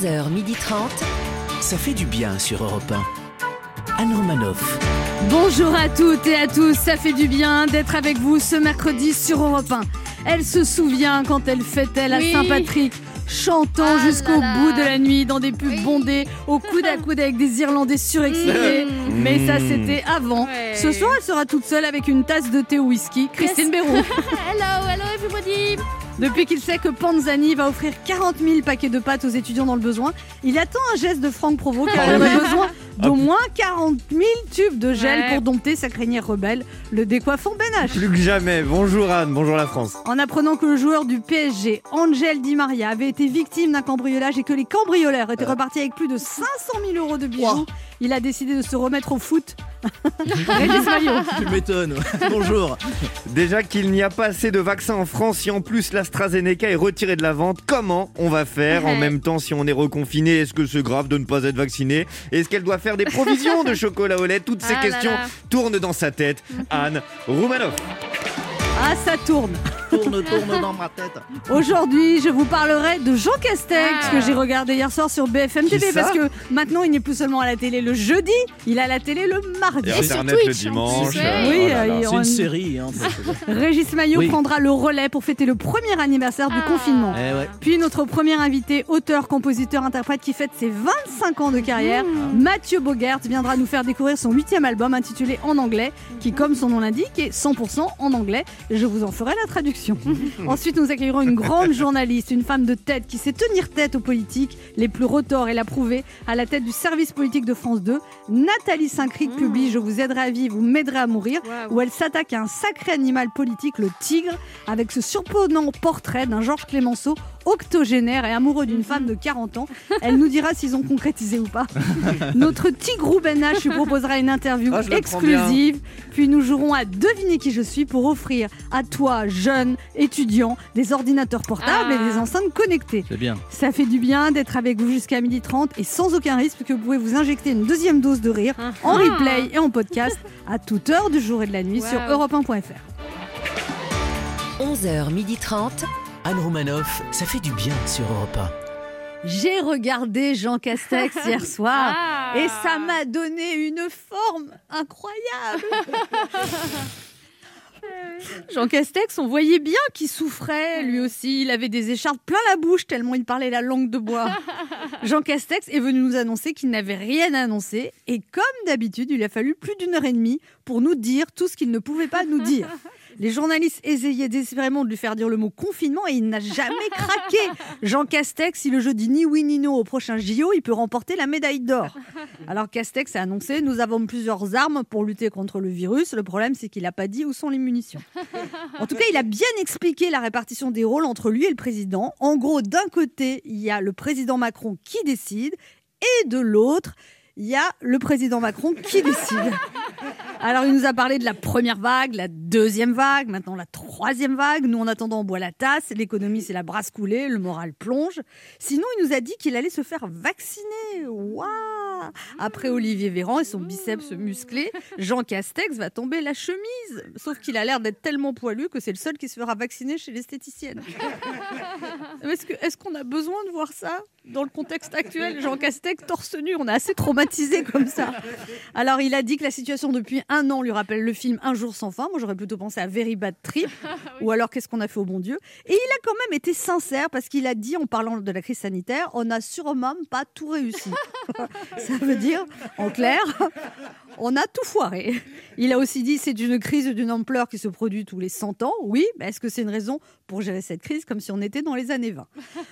11h30. Ça fait du bien sur Europe 1. Anne Romanoff. Bonjour à toutes et à tous, ça fait du bien d'être avec vous ce mercredi sur Europe 1. Elle se souvient quand elle fêtait la Oui. Saint-Patrick, chantant Ah jusqu'au bout de la nuit dans des pubs Oui. bondées, au coude à coude avec des Irlandais surexcités. Mais ça, c'était avant. Ouais. Ce soir, elle sera toute seule avec une tasse de thé au whisky. Christine Béroux. Hello, hello everybody. Depuis qu'il sait que Panzani va offrir 40 000 paquets de pâtes aux étudiants dans le besoin, il attend un geste de Franck Provo car il aurait besoin d'au moins 40 000 tubes de gel Ouais. pour dompter sa crinière rebelle, le décoiffant Ben H. Plus que jamais. Bonjour Anne, bonjour la France. En apprenant que le joueur du PSG, Angel Di Maria, avait été victime d'un cambriolage et que les cambrioleurs étaient repartis avec plus de 500 000 euros de bijoux, il a décidé de se remettre au foot. Régis Maillot. Tu m'étonnes. Bonjour. Déjà qu'il n'y a pas assez de vaccins en France, si en plus l'AstraZeneca est retiré de la vente, comment on va faire En même temps, si on est reconfiné, est-ce que c'est grave de ne pas être vacciné? Est-ce qu'elle doit faire des provisions de chocolat au lait? Toutes ces Ah là questions là. tournent dans sa tête. Anne Roumanoff. Ah, ça tourne. Tourne, tourne dans ma tête. Aujourd'hui, je vous parlerai de Jean Castex Ah. que j'ai regardé hier soir sur BFM Qui TV parce que maintenant il n'est plus seulement à la télé le jeudi, il est à la télé le mardi. Et Internet le Twitch, dimanche. euh, Oui, oh là là. euh, C'est on- une série. Hein, Régis Maillot Oui. prendra le relais pour fêter le premier anniversaire du Ah. confinement. Eh ouais. Puis notre premier invité, auteur, compositeur, interprète qui fête ses 25 ans de carrière, Mmh. Mathieu Bogert, viendra nous faire découvrir son huitième album intitulé En anglais, qui comme son nom l'indique est 100% en anglais. Je vous en ferai la traduction. Ensuite, nous accueillerons une grande journaliste, une femme de tête qui sait tenir tête aux politiques les plus retors et l'a prouvé à la tête du service politique de France 2. Nathalie Saint-Cric publie Je vous aiderai à vivre, vous m'aiderez à mourir où elle s'attaque à un sacré animal politique, le tigre, avec ce surprenant portrait d'un Georges Clémenceau octogénaire et amoureux d'une femme de 40 ans. Elle nous dira s'ils ont concrétisé ou pas. Notre tigrou Ben H lui proposera une interview Ah, exclusive. Puis nous jouerons à deviner qui je suis pour offrir à toi, jeune étudiant, des ordinateurs portables Ah. et des enceintes connectées. C'est bien. Ça fait du bien d'être avec vous jusqu'à 12h30 et sans aucun risque puisque vous pouvez vous injecter une deuxième dose de rire en Ah. replay et en podcast à toute heure du jour et de la nuit sur Wow. europe1.fr. 11h30. Anne Romanoff. Ça fait du bien sur Europe J'ai regardé Jean Castex hier soir Ah. et ça m'a donné une forme incroyable. Jean Castex, on voyait bien qu'il souffrait lui aussi. Il avait des écharpes plein la bouche tellement il parlait la langue de bois. Jean Castex est venu nous annoncer qu'il n'avait rien à annoncer et comme d'habitude, il a fallu plus d'une heure et demie pour nous dire tout ce qu'il ne pouvait pas nous dire. Les journalistes essayaient désespérément de lui faire dire le mot confinement et il n'a jamais craqué. Jean Castex, si le jeu dit ni oui ni non au prochain JO, il peut remporter la médaille d'or. Alors Castex a annoncé nous avons plusieurs armes pour lutter contre le virus. Le problème, c'est qu'il n'a pas dit où sont les munitions. En tout cas, il a bien expliqué la répartition des rôles entre lui et le président. En gros, d'un côté, il y a le président Macron qui décide et de l'autre, il y a le président Macron qui décide. Alors, il nous a parlé de la première vague, la deuxième vague, maintenant la troisième vague. Nous, en attendant, on boit la tasse. L'économie, c'est la brasse coulée, le moral plonge. Sinon, il nous a dit qu'il allait se faire vacciner. Waouh Après Olivier Véran et son biceps musclé, Jean Castex va tomber la chemise. Sauf qu'il a l'air d'être tellement poilu que c'est le seul qui se fera vacciner chez l'esthéticienne. Est-ce qu'on a besoin de voir ça? Dans le contexte actuel Jean Castex torse nu, on est assez traumatisé comme ça. Alors il a dit que la situation depuis un an lui rappelle le film Un jour sans fin. Moi j'aurais plutôt pensé à Very Bad Trip ou alors qu'est-ce qu'on a fait au bon Dieu. Et il a quand même été sincère parce qu'il a dit en parlant de la crise sanitaire, on n'a sûrement pas tout réussi. ça veut dire en clair, on a tout foiré. Il a aussi dit c'est une crise d'une ampleur qui se produit tous les 100 ans. Oui, mais est-ce que c'est une raison pour gérer cette crise comme si on était dans les années 20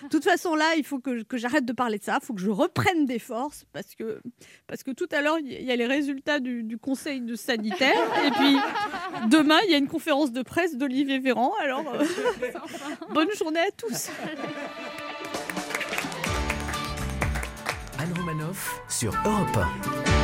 De toute façon, là, il faut que, que j'arrête de parler de ça. Il faut que je reprenne des forces parce que, parce que tout à l'heure, il y a les résultats du, du conseil de sanitaire. Et puis, demain, il y a une conférence de presse d'Olivier Véran. Alors, euh, bonne journée à tous. Anne Romanoff sur Europe 1.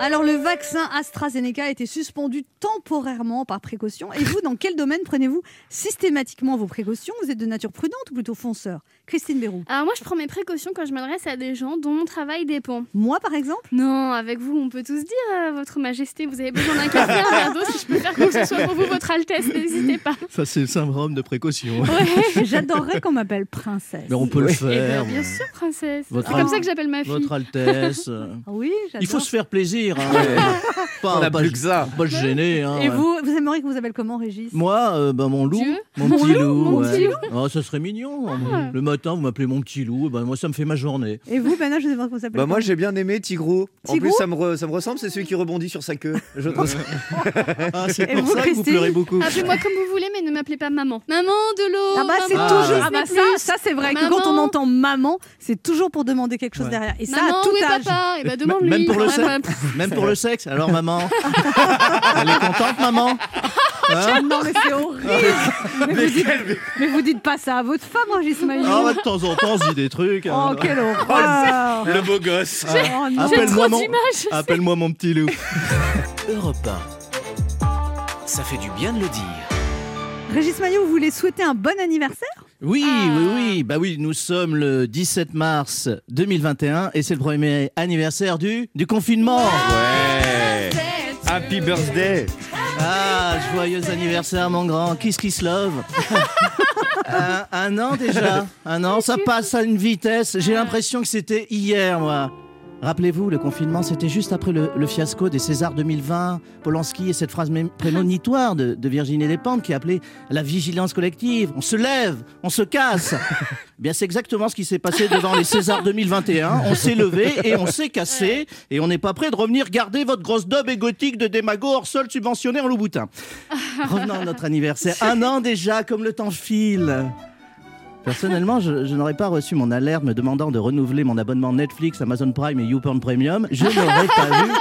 Alors, le vaccin AstraZeneca a été suspendu temporairement par précaution. Et vous, dans quel domaine prenez-vous systématiquement vos précautions? Vous êtes de nature prudente ou plutôt fonceur? Christine Bérou. Alors moi, je prends mes précautions quand je m'adresse à des gens dont mon travail dépend. Moi, par exemple Non, avec vous, on peut tous dire, euh, Votre Majesté, vous avez besoin d'un café, un verre d'eau, si je peux faire quoi que ce soit pour vous, Votre Altesse, n'hésitez pas. Ça, c'est le syndrome de précaution. Ouais. J'adorerais qu'on m'appelle princesse. Mais on peut le Eh faire. ben, bien sûr, princesse. Votre C'est comme ça que j'appelle ma fille. Votre Altesse. Oui, j'adore. Il faut se faire plaisir. Hein. Pas, On n'a pas- plus que ça. Pas se gêner. Hein, Et ouais. vous, vous aimeriez que vous appelle comment, Régis? Moi, euh, bah, mon loup, Dieu mon Mon petit loup, loup. mon ouais. petit loup Oh, ça serait mignon. Ah. Le matin, vous m'appelez mon petit loup. Bah, moi, ça me fait ma journée. Et vous, Bernard, je sais pas comment ça s'appelle. Bah moi j'ai bien aimé Tigrou. En Tigrou plus ça me, re- ça me ressemble, c'est celui qui rebondit sur sa queue. Je trouve ça- Ah, c'est Et pour vous, ça que vous Christine pleurez beaucoup. Appelez-moi comme vous voulez, mais ne m'appelez pas maman. Maman, de l'eau Ah bah c'est maman, toujours Ah ah bah ça, ça c'est vrai que Maman. quand on entend maman, c'est toujours pour demander quelque chose Ouais. derrière. Et ça Maman, à tout où est âge. papa Et bah M- demande-lui. Même pour le sexe Même pour le sexe Alors, maman Elle est contente, maman? Hein Ah non mais c'est horrible. mais, vous dites, mais vous dites pas ça à votre femme, Régis Maillot. Ah, bah, de temps en temps, on se dit des trucs. hein. Oh quelle horreur. Le beau gosse. Oh, non. J'ai Appelle-moi trop mon... d'images. Appelle-moi mon petit loup. Europe 1. Ça fait du bien de le dire. Régis Maillot, vous voulez souhaiter un bon anniversaire? Oui, Ah. oui, oui. Bah oui, nous sommes le 17 mars 2021 et c'est le premier anniversaire du, du confinement. Ouais. Happy birthday. Ah, joyeux anniversaire, mon grand. Kiss Kiss Love. un, un an déjà. Un an, ça passe à une vitesse. J'ai l'impression que c'était hier, moi. Rappelez-vous, le confinement, c'était juste après le, le fiasco des Césars 2020, Polanski et cette phrase prémonitoire de, de Virginie Despentes qui appelait la vigilance collective. On se lève, on se casse. Eh Bien, c'est exactement ce qui s'est passé devant les Césars 2021. On s'est levé et on s'est cassé. Et on n'est pas prêt de revenir garder votre grosse daube égotique de démago hors sol subventionné en Louboutin. Revenons à notre anniversaire. Un an déjà, comme le temps file. Personnellement, je, je n'aurais pas reçu mon alerte me demandant de renouveler mon abonnement Netflix, Amazon Prime et YouPorn Premium. Je n'aurais pas vu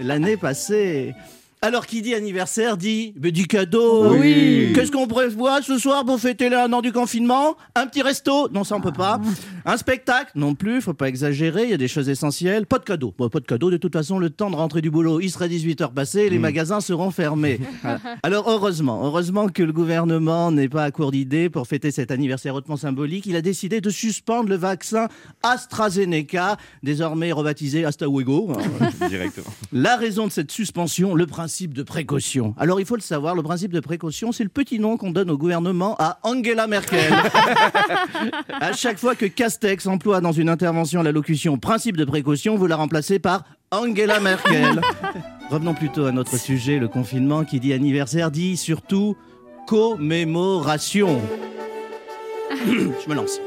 l'année passée. Alors, qui dit anniversaire dit du cadeau. Oui. Qu'est-ce qu'on prévoit ce soir pour fêter le un an du confinement? Un petit resto? Non, ça on peut pas. Un spectacle? Non plus, faut pas exagérer, il y a des choses essentielles. Pas de cadeau. Bon, pas de cadeau, de toute façon, le temps de rentrer du boulot, il sera 18h passé, les magasins seront fermés. Alors, heureusement, heureusement que le gouvernement n'est pas à court d'idées pour fêter cet anniversaire hautement symbolique. Il a décidé de suspendre le vaccin AstraZeneca, désormais rebaptisé Astawego. Directement. La raison de cette suspension, le principe de précaution. Alors il faut le savoir, le principe de précaution, c'est le petit nom qu'on donne au gouvernement à Angela Merkel. à chaque fois que Castex emploie dans une intervention la locution principe de précaution, vous la remplacez par Angela Merkel. Revenons plutôt à notre sujet, le confinement qui dit anniversaire dit surtout commémoration. Je me lance.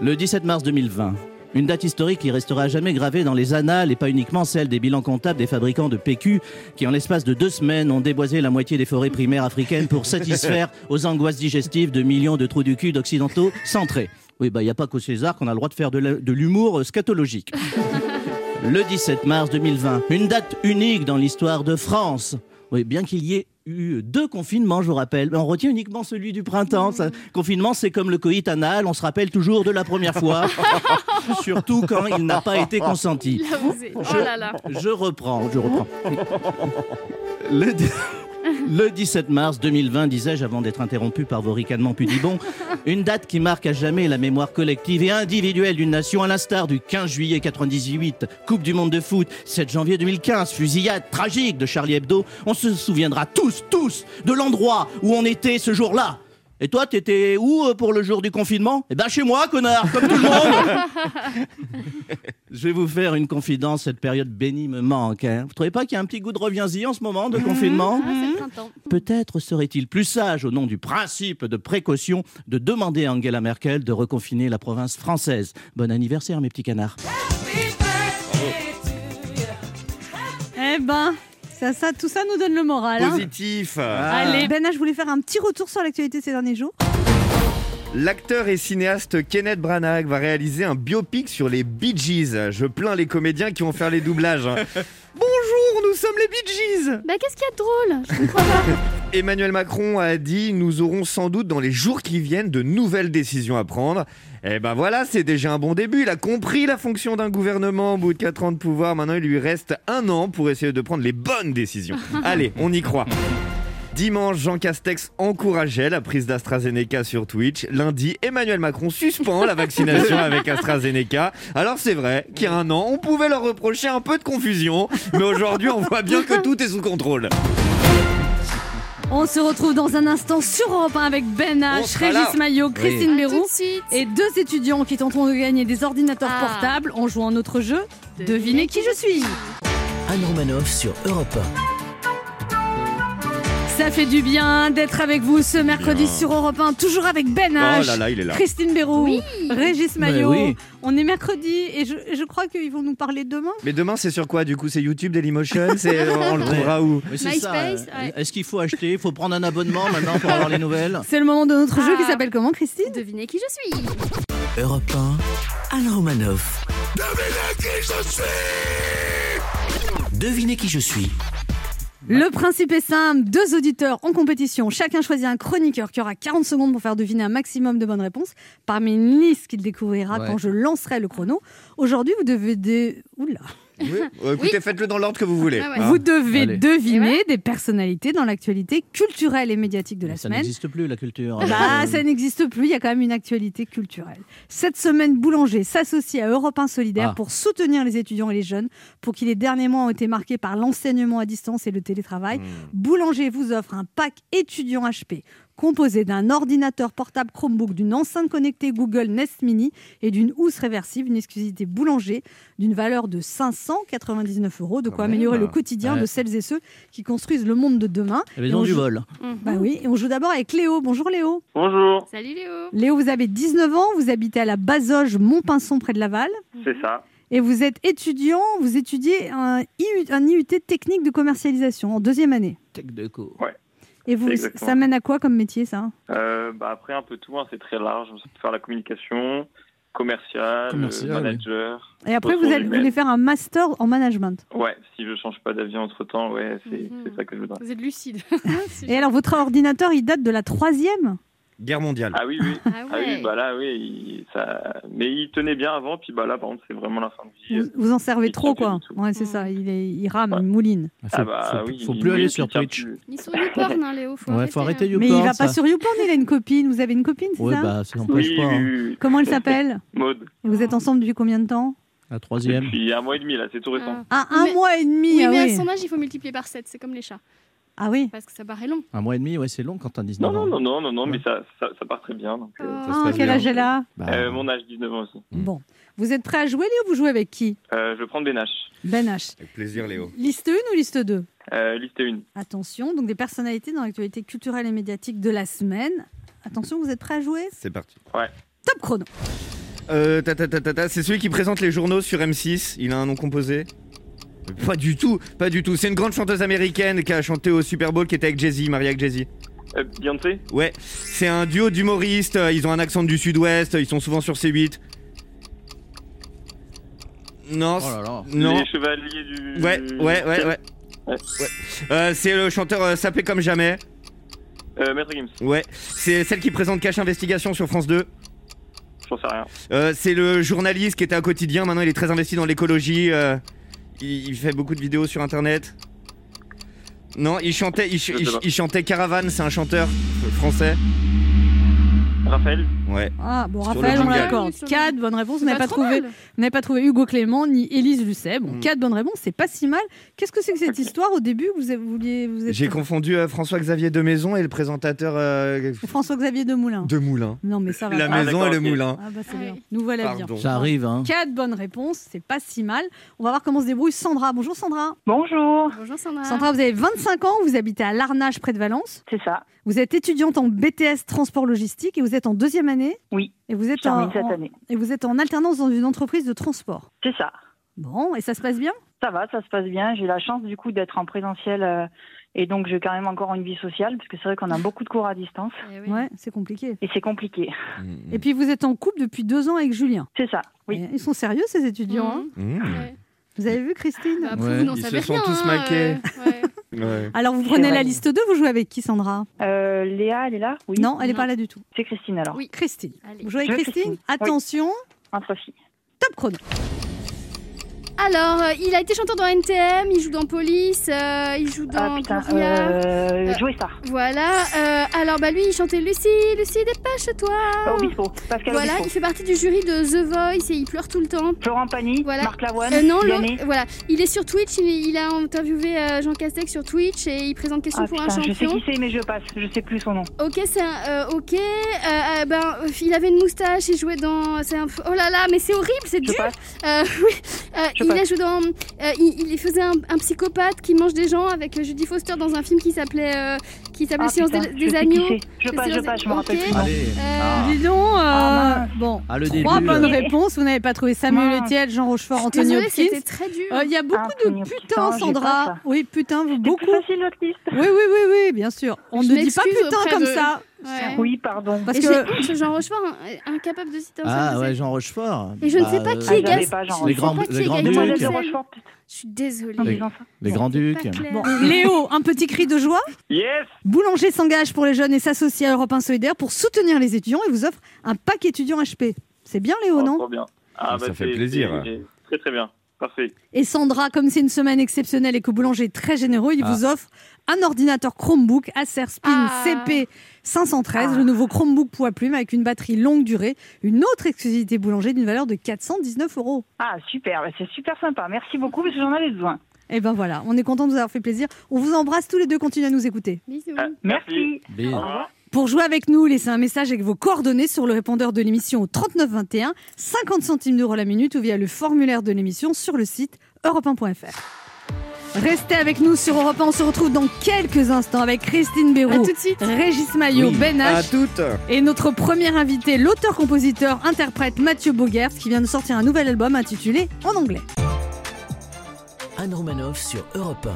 Le 17 mars 2020. Une date historique qui restera à jamais gravée dans les annales et pas uniquement celle des bilans comptables des fabricants de PQ qui, en l'espace de deux semaines, ont déboisé la moitié des forêts primaires africaines pour satisfaire aux angoisses digestives de millions de trous du cul d'occidentaux centrés. Oui, bah, il n'y a pas qu'au César qu'on a le droit de faire de l'humour euh, scatologique. Le 17 mars 2020, une date unique dans l'histoire de France. Oui, bien qu'il y ait eu deux confinements, je vous rappelle, mais on retient uniquement celui du printemps. Ça, confinement, c'est comme le coït anal, on se rappelle toujours de la première fois, surtout quand il n'a pas été consenti. Là, vous êtes- Oh là là. Je reprends, je reprends. Le, le 17 mars 2020, disais-je avant d'être interrompu par vos ricanements pudibons, une date qui marque à jamais la mémoire collective et individuelle d'une nation, à l'instar du 15 juillet 98, Coupe du Monde de foot, 7 janvier 2015, fusillade tragique de Charlie Hebdo. On se souviendra tous, tous, de l'endroit où on était ce jour-là. Et toi, t'étais où euh, pour le jour du confinement? Eh ben chez moi, connard, comme tout le monde. Je vais vous faire une confidence, cette période bénie me manque. hein. Vous trouvez pas qu'il y a un petit goût de reviens-y en ce moment de confinement? Ah. Peut-être serait-il plus sage, au nom du principe de précaution, de demander à Angela Merkel de reconfiner la province française. Bon anniversaire, mes petits canards. Eh ben, ça, ça, tout ça nous donne le moral. hein. Positif. Allez, Ben, je voulais faire un petit retour sur l'actualité ces derniers jours. L'acteur et cinéaste Kenneth Branagh va réaliser un biopic sur les Bee Gees. Je plains les comédiens qui vont faire les doublages. hein. Bonjour nous sommes les Bee Gees Bah qu'est-ce qu'il y a de drôle? Je comprends pas. Emmanuel Macron a dit nous aurons sans doute dans les jours qui viennent de nouvelles décisions à prendre. Eh ben voilà, c'est déjà un bon début. Il a compris la fonction d'un gouvernement au bout de 4 ans de pouvoir. Maintenant, il lui reste un an pour essayer de prendre les bonnes décisions. Allez, on y croit. Dimanche, Jean Castex encourageait la prise d'AstraZeneca sur Twitch. Lundi, Emmanuel Macron suspend la vaccination avec AstraZeneca. Alors c'est vrai qu'il y a un an, on pouvait leur reprocher un peu de confusion, mais aujourd'hui, on voit bien que tout est sous contrôle. On se retrouve dans un instant sur Europe 1 avec Ben H. Régis Maillot, Christine de suite. et deux étudiants qui tenteront de gagner des ordinateurs Ah. portables en jouant à notre jeu. Devinez qui je suis Anne Romanoff sur Europe Ça fait du bien d'être avec vous ce mercredi Bien. sur Europe 1, toujours avec Ben H, Oh là là, il est là. Christine Béroux, Oui. Régis Mais Maillot. oui. On est mercredi et je, je crois qu'ils vont nous parler demain. Mais demain, c'est sur quoi Du coup, c'est YouTube, Dailymotion? C'est on le trouvera où? Mais c'est MySpace, ça. euh, ouais. Est-ce qu'il faut acheter? Il faut prendre un abonnement maintenant pour avoir les nouvelles? C'est le moment de notre jeu qui Ah. s'appelle comment, Christine? Devinez qui je suis. 1. Europe 1. Anne Romanoff. Devinez qui je suis. Le principe est simple, deux auditeurs en compétition, chacun choisit un chroniqueur qui aura 40 secondes pour faire deviner un maximum de bonnes réponses parmi une liste qu'il découvrira Ouais. quand je lancerai le chrono. Aujourd'hui, vous devez dé- Oula. Oui. Euh, écoutez, faites-le dans l'ordre que vous voulez. Ah ouais. hein. Vous devez Allez. deviner des personnalités dans l'actualité culturelle et médiatique de la Mais Ça semaine. n'existe plus la culture. Bah, Euh, ça n'existe plus, il y a quand même une actualité culturelle. Cette semaine, Boulanger s'associe à Europe 1 Solidaire Ah. pour soutenir les étudiants et les jeunes, pour qui les derniers mois ont été marqués par l'enseignement à distance et le télétravail. Mmh. Boulanger vous offre un pack étudiant HP composé d'un ordinateur portable Chromebook, d'une enceinte connectée Google Nest Mini et d'une housse réversible, une exclusivité Boulanger d'une valeur de 599 euros, de quoi même. améliorer le quotidien Ouais. de celles et ceux qui construisent le monde de demain. La Et maison on du joue- vol. Mhm. Bah oui, et on joue d'abord avec Léo. Bonjour Léo. Bonjour, Salut Léo. Léo, vous avez 19 ans, vous habitez à la Bazoge, Montpinçon, près de Laval. c'est ça. Et vous êtes étudiant, vous étudiez un IU, un IUT technique de commercialisation en deuxième année. Tech de co. Et vous, Exactement. ça mène à quoi comme métier ça? Euh, bah après, un peu tout, hein, c'est très large. On peut faire la communication, commercial, Commercial, euh, oui. manager. Et après, vous, allez, vous voulez faire un master en management. Ouais, si je change pas d'avis entre temps, ouais, c'est Mhm. c'est ça que je voudrais. Vous êtes lucide. Et alors, votre ordinateur, il date de la troisième? Guerre mondiale. Ah oui, oui. Ah Ah oui, bah là, oui, il- ça... mais il tenait bien avant, puis bah là, par contre, c'est vraiment la fin de vie. vous, vous en servez il trop, quoi. Ouais, c'est Mm. ça. Il, est, il rame, Ouais. il mouline. Faut, Ah bah faut- oui. faut il- plus aller sur Twitch. plus. Ni sur YouPorn, hein, Léo. Faut Ouais, arrêter, faut arrêter. YouPorn. Mais il va ça. pas sur YouPorn, il a une copine. Vous avez une copine, c'est Ouais, ça bah ça n'empêche Oui, pas. hein. oui. Comment elle s'appelle? Maude. Vous êtes ensemble depuis combien de temps? La troisième. Depuis un mois et demi, là, c'est tout récent. Ah. Ah, un mois et demi. Oui, ah, mais oui. à son âge, il faut multiplier par 7. C'est comme les chats. Ah oui. Parce que ça paraît long. Un mois et demi, ouais, c'est long quand t'as 19 Non, ans. non, non, non, non, Ouais. mais ça, ça, ça part très bien. Donc, euh, Oh. Ah, quel bien. âge elle a Bah, Euh, Mon âge, 19 ans aussi. Mm. Bon. Vous êtes prêt à jouer, Léo Vous jouez avec qui? Euh, je vais prendre Benache. Ben H. Avec plaisir, Léo. Liste 1 ou liste 2 Euh, liste 1. Attention, donc des personnalités dans l'actualité culturelle et médiatique de la semaine. Attention, vous êtes prêts à jouer? C'est parti. Top chrono. Euh, ta, ta, ta, ta, ta, c'est celui qui présente les journaux sur M6. Il a un nom composé? Pas du tout, pas du tout. C'est une grande chanteuse américaine qui a chanté au Super Bowl, qui était avec Jay-Z, mariée avec Jay-Z. Euh, Beyoncé? Ouais, c'est un duo d'humoristes. euh, Ils ont un accent du sud-ouest. Ils sont souvent sur C8. Non, Oh là là. non. Les chevaliers du. Ouais, ouais, ouais, ouais. Ouais. Ouais. Euh, c'est le chanteur euh, Sapé comme jamais. Euh, Maître Gims, Ouais. C'est celle qui présente Cache Investigation sur France 2. j'en sais rien. Euh, c'est le journaliste qui était à quotidien. Maintenant, il est très investi dans l'écologie. Il, il fait beaucoup de vidéos sur Internet. Non, il chantait, il, ch- chantait Caravane. C'est un chanteur français. Raphaël Ouais. Ah, bon, Sur le Raphaël, on jingle. l'accorde. Sur le- 4 bonnes réponses. Vous n'avez pas pas, trop trouvé, mal. vous n'avez pas trouvé Hugo Clément ni Élise Lucet. Bon, Mm. 4 bonnes réponses, c'est pas si mal. Qu'est-ce que c'est que cette histoire Au début, vous, avez- vous vouliez. Vous êtes J'ai confondu euh, François-Xavier de Maison et le présentateur euh, François-Xavier Demoulin. de Moulin. Non, mais ça va. La pas. Ah, maison et d'accord, le ok. moulin. Ah, bah, c'est Ouais. bien. Nous voilà bien. Pardon. Ça arrive, hein. Quatre bonnes réponses, c'est pas si mal. On va voir comment se débrouille Sandra. Bonjour Sandra. Bonjour, Bonjour Sandra. Sandra, vous avez 25 ans, vous habitez à Larnage près de Valence. c'est ça. Vous êtes étudiante en BTS transport logistique et vous êtes en deuxième année. Oui, Et vous êtes en, cette en- année. et vous êtes en alternance dans une entreprise de transport. C'est ça. Bon, et ça se passe bien? Ça va, ça se passe bien. J'ai la chance du coup d'être en présentiel euh, et donc j'ai quand même encore une vie sociale parce que c'est vrai qu'on a beaucoup de cours à distance Eh oui. Ouais, c'est compliqué. et c'est compliqué. Mm. Et puis vous êtes en couple depuis deux ans avec Julien. C'est ça. Oui. Et Ils sont sérieux ces étudiants. hein? Mhm. Vous avez vu Christine Bah, après, Ouais. vous n'en Ils se sont rien, tous hein, maqués. euh, ouais. Ouais. Alors vous prenez la liste 2, vous jouez avec qui Sandra? Euh, Léa, elle est là? Oui. Non, elle n'est pas là du tout. C'est Christine alors. Oui. Christine. Allez. Vous jouez avec Christine? Christine. Oui. Attention, Entre filles. top chrono. Alors, euh, il a été chanteur dans NTM, il joue dans Police, euh, il joue Ah dans putain, Gloria. euh, Euh, Joey Star. Voilà. alors, bah lui, il chantait Lucie, Lucie, dépêche-toi. Obispo. Pascal Voilà, Obispo. il fait partie du jury de The Voice et il pleure tout le temps. Florent Pagny. Voilà. Marc Lavoine. Non, voilà. Il est sur Twitch, il, il a interviewé Jean Castex sur Twitch et il présente question Ah pour putain, un je sais champion. qui c'est, mais je passe. Je sais plus son nom. Ok, c'est un. ok. ben, il avait une moustache, il jouait dans. Un. Oh là là, mais c'est horrible, c'est dur. passe. Oui. Je il passe. a joué dans. euh, il, il faisait un, un psychopathe qui mange des gens avec euh, Judy Foster dans un film qui s'appelait euh, qui s'appelait Ah, Silence putain, des, je des agneaux. c'est. Je passe, je passe, je me rappelle plus. Euh, Dis donc, euh, Ah, bon, Ah, le trois début, bonnes euh, réponses. Vous n'avez pas trouvé Samuel. Etienne, Jean Rochefort, Anthony Hopkins. c'était très dur. Euh, Il y a beaucoup de putain, Sandra. Oui, putain, C'est beaucoup. plus facile. Oui, oui, oui, oui, bien sûr. On ne dit pas putain comme ça. Ouais. Oui, pardon. Parce que Jean Rochefort, un- incapable de citer un Ah ouais, Jean Rochefort. Et je ne Bah, sais pas qui euh, est Ah, Gas. pas, Jean je Les ne sais grands- pas qui les est grands ducs. Je suis désolée. Les. Les grands ducs. Bon, Léo, un petit cri de joie. Yes Boulanger s'engage pour les jeunes et s'associe à Europe 1 Solidaire pour soutenir les étudiants et vous offre un pack étudiant HP. C'est bien Léo, Oh, non? Trop bien. Ah, Ça bah, fait plaisir. Très très bien. Parfait. Et Sandra, comme c'est une semaine exceptionnelle et que Boulanger est très généreux, il Ah. vous offre un ordinateur Chromebook Acer Spin Ah. CP 513, Ah. le nouveau Chromebook poids plume avec une batterie longue durée, une autre exclusivité Boulanger d'une valeur de 419 euros. Ah, super. bah, C'est super sympa. Merci beaucoup parce que j'en avais besoin. Et ben voilà, on est content de vous avoir fait plaisir. On vous embrasse tous les deux, continuez à nous écouter. Bisous. Ah, Merci. Bis. Au revoir. Pour jouer avec nous, laissez un message avec vos coordonnées sur le répondeur de l'émission au 3921, 50 centimes d'euros la minute ou via le formulaire de l'émission sur le site europe1.fr. Restez avec nous sur Europe 1, on se retrouve dans quelques instants avec Christine À Béraud, tout de suite. Régis Maillot, Oui, Ben À H toutes et notre premier invité, l'auteur-compositeur-interprète Mathieu Bogert qui vient de sortir un nouvel album intitulé En anglais. Anne Romanoff sur Europe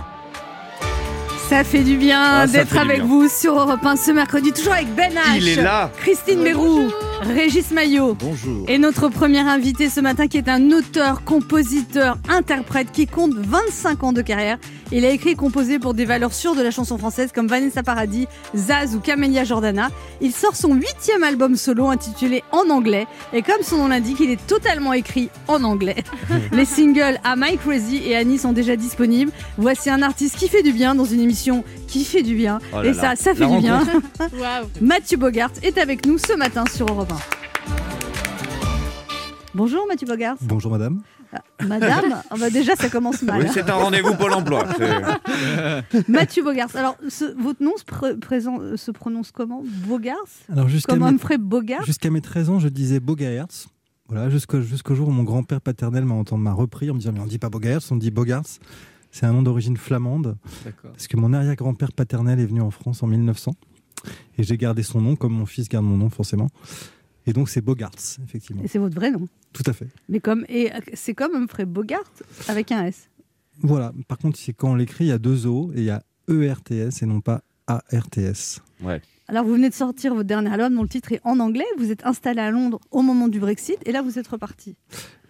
Ça fait du bien Ah, d'être avec bien. vous sur Europe 1 ce mercredi, toujours avec Ben H, Il est là Christine Béroux, Régis Maillot. Bonjour. Et notre premier invité ce matin qui est un auteur, compositeur, interprète qui compte 25 ans de carrière. Il a écrit et composé pour des valeurs sûres de la chanson française comme Vanessa Paradis, Zaz ou Camélia Jordana. Il sort son huitième album solo intitulé En anglais et comme son nom l'indique, il est totalement écrit en anglais. Les singles à My Crazy et Annie sont déjà disponibles. Voici un artiste qui fait du bien dans une émission qui fait du bien. Oh là et là, ça, ça fait du bien. Waouh. Mathieu Bogart est avec nous ce matin sur Europe 1. Bonjour Mathieu Bogart. Bonjour madame. Madame, ah bah déjà ça commence mal. Oui, c'est un rendez-vous Pôle emploi. Mathieu Bogart. Alors, ce- votre nom se, pré- présent- euh, se prononce comment? Bogart? Alors jusqu'à mes, jusqu'à mes 13 ans, je disais Bogaerts. Voilà, jusqu'au jusqu'au jour où mon grand-père paternel m'a entendu m'a repris en me disant mais on dit pas Bogaerts, on dit Bogarts. C'est un nom d'origine flamande D'accord. parce que mon arrière-grand-père paternel est venu en France en 1900 et j'ai gardé son nom comme mon fils garde mon nom forcément. Et donc c'est Bogarts effectivement. Et c'est votre vrai nom. Tout à fait. Mais comme et c'est comme Humphrey Bogart avec un S. Voilà. Par contre, c'est quand on l'écrit, il y a deux O et il y a ERTS et non pas ARTS. Alors, vous venez de sortir votre dernier album dont le titre est en anglais. Vous êtes installé à Londres au moment du Brexit et là vous êtes reparti.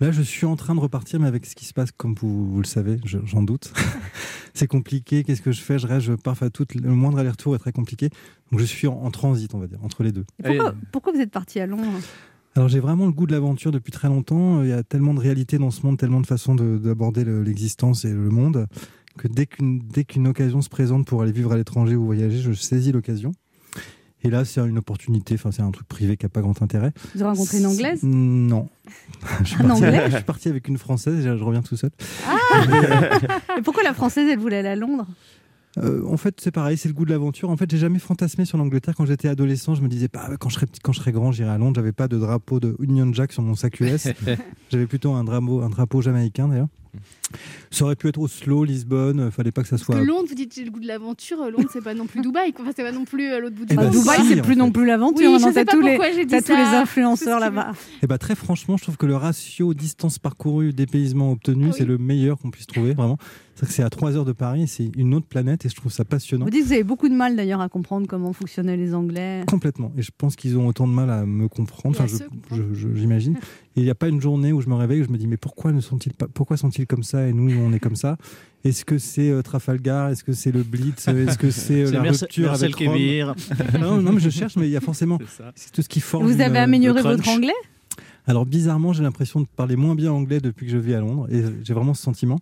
Là, je suis en train de repartir, mais avec ce qui se passe, comme vous, vous le savez, je- j'en doute. c'est compliqué. Qu'est-ce que je fais? Je reste, je pars à tout. Le moindre aller-retour est très compliqué. Donc, je suis en, en transit, on va dire, entre les deux. Et pourquoi, vous êtes parti à Londres? Alors, j'ai vraiment le goût de l'aventure depuis très longtemps. Il y a tellement de réalités dans ce monde, tellement de façons de- d'aborder le- l'existence et le monde, que dès qu'une dès qu'une occasion se présente pour aller vivre à l'étranger ou voyager, je saisis l'occasion. Et là, c'est une opportunité, enfin, c'est un truc privé qui n'a pas grand intérêt. Vous avez rencontré une anglaise? Non. je, suis Un parti, Anglais? je suis parti avec une française et je reviens tout seul. Et pourquoi la française elle voulait aller à Londres? Euh, en fait, c'est pareil, c'est le goût de l'aventure. En fait, j'ai jamais fantasmé sur l'Angleterre. Quand j'étais adolescent, je me disais, bah, quand je serai petit, quand je serai grand, j'irai à Londres. J'avais pas de drapeau de Union Jack sur mon sac US. J'avais plutôt un drapeau, un drapeau jamaïcain d'ailleurs. Ça aurait pu être Oslo, Lisbonne. euh, Fallait pas que ça soit. Que Londres, vous dites j'ai le goût de l'aventure. euh, Londres, c'est pas non plus Dubaï. Enfin, c'est pas non plus euh, l'autre bout du Eh Bah, ben, monde. Dubaï, si, c'est plus fait. non plus l'aventure. Oui, non, je sais pas tous les, pourquoi j'ai dit t'as tous les influenceurs là-bas. Et bah très franchement, je trouve que le ratio distance parcourue, dépaysement obtenu, Ah oui. c'est le meilleur qu'on puisse trouver. Vraiment, c'est que c'est à 3 heures de Paris. et C'est une autre planète et je trouve ça passionnant. Vous dites que vous avez beaucoup de mal d'ailleurs à comprendre comment fonctionnaient les Anglais. Complètement. Et je pense qu'ils ont autant de mal à me comprendre. Et Enfin, j'imagine. Et il n'y a pas une journée où je me réveille où je me dis mais pourquoi ne sont-ils pas, pourquoi sont-ils comme ça? Et nous, on est comme ça. Est-ce que c'est euh, Trafalgar? Est-ce que c'est le Blitz? Est-ce que c'est euh, la Merce- rupture avec Rome? Kébir. non, non, mais je cherche, mais il y a forcément C'est tout ce qui forme. Vous avez euh, amélioré votre anglais? Alors bizarrement, j'ai l'impression de parler moins bien anglais depuis que je vis à Londres et j'ai vraiment ce sentiment.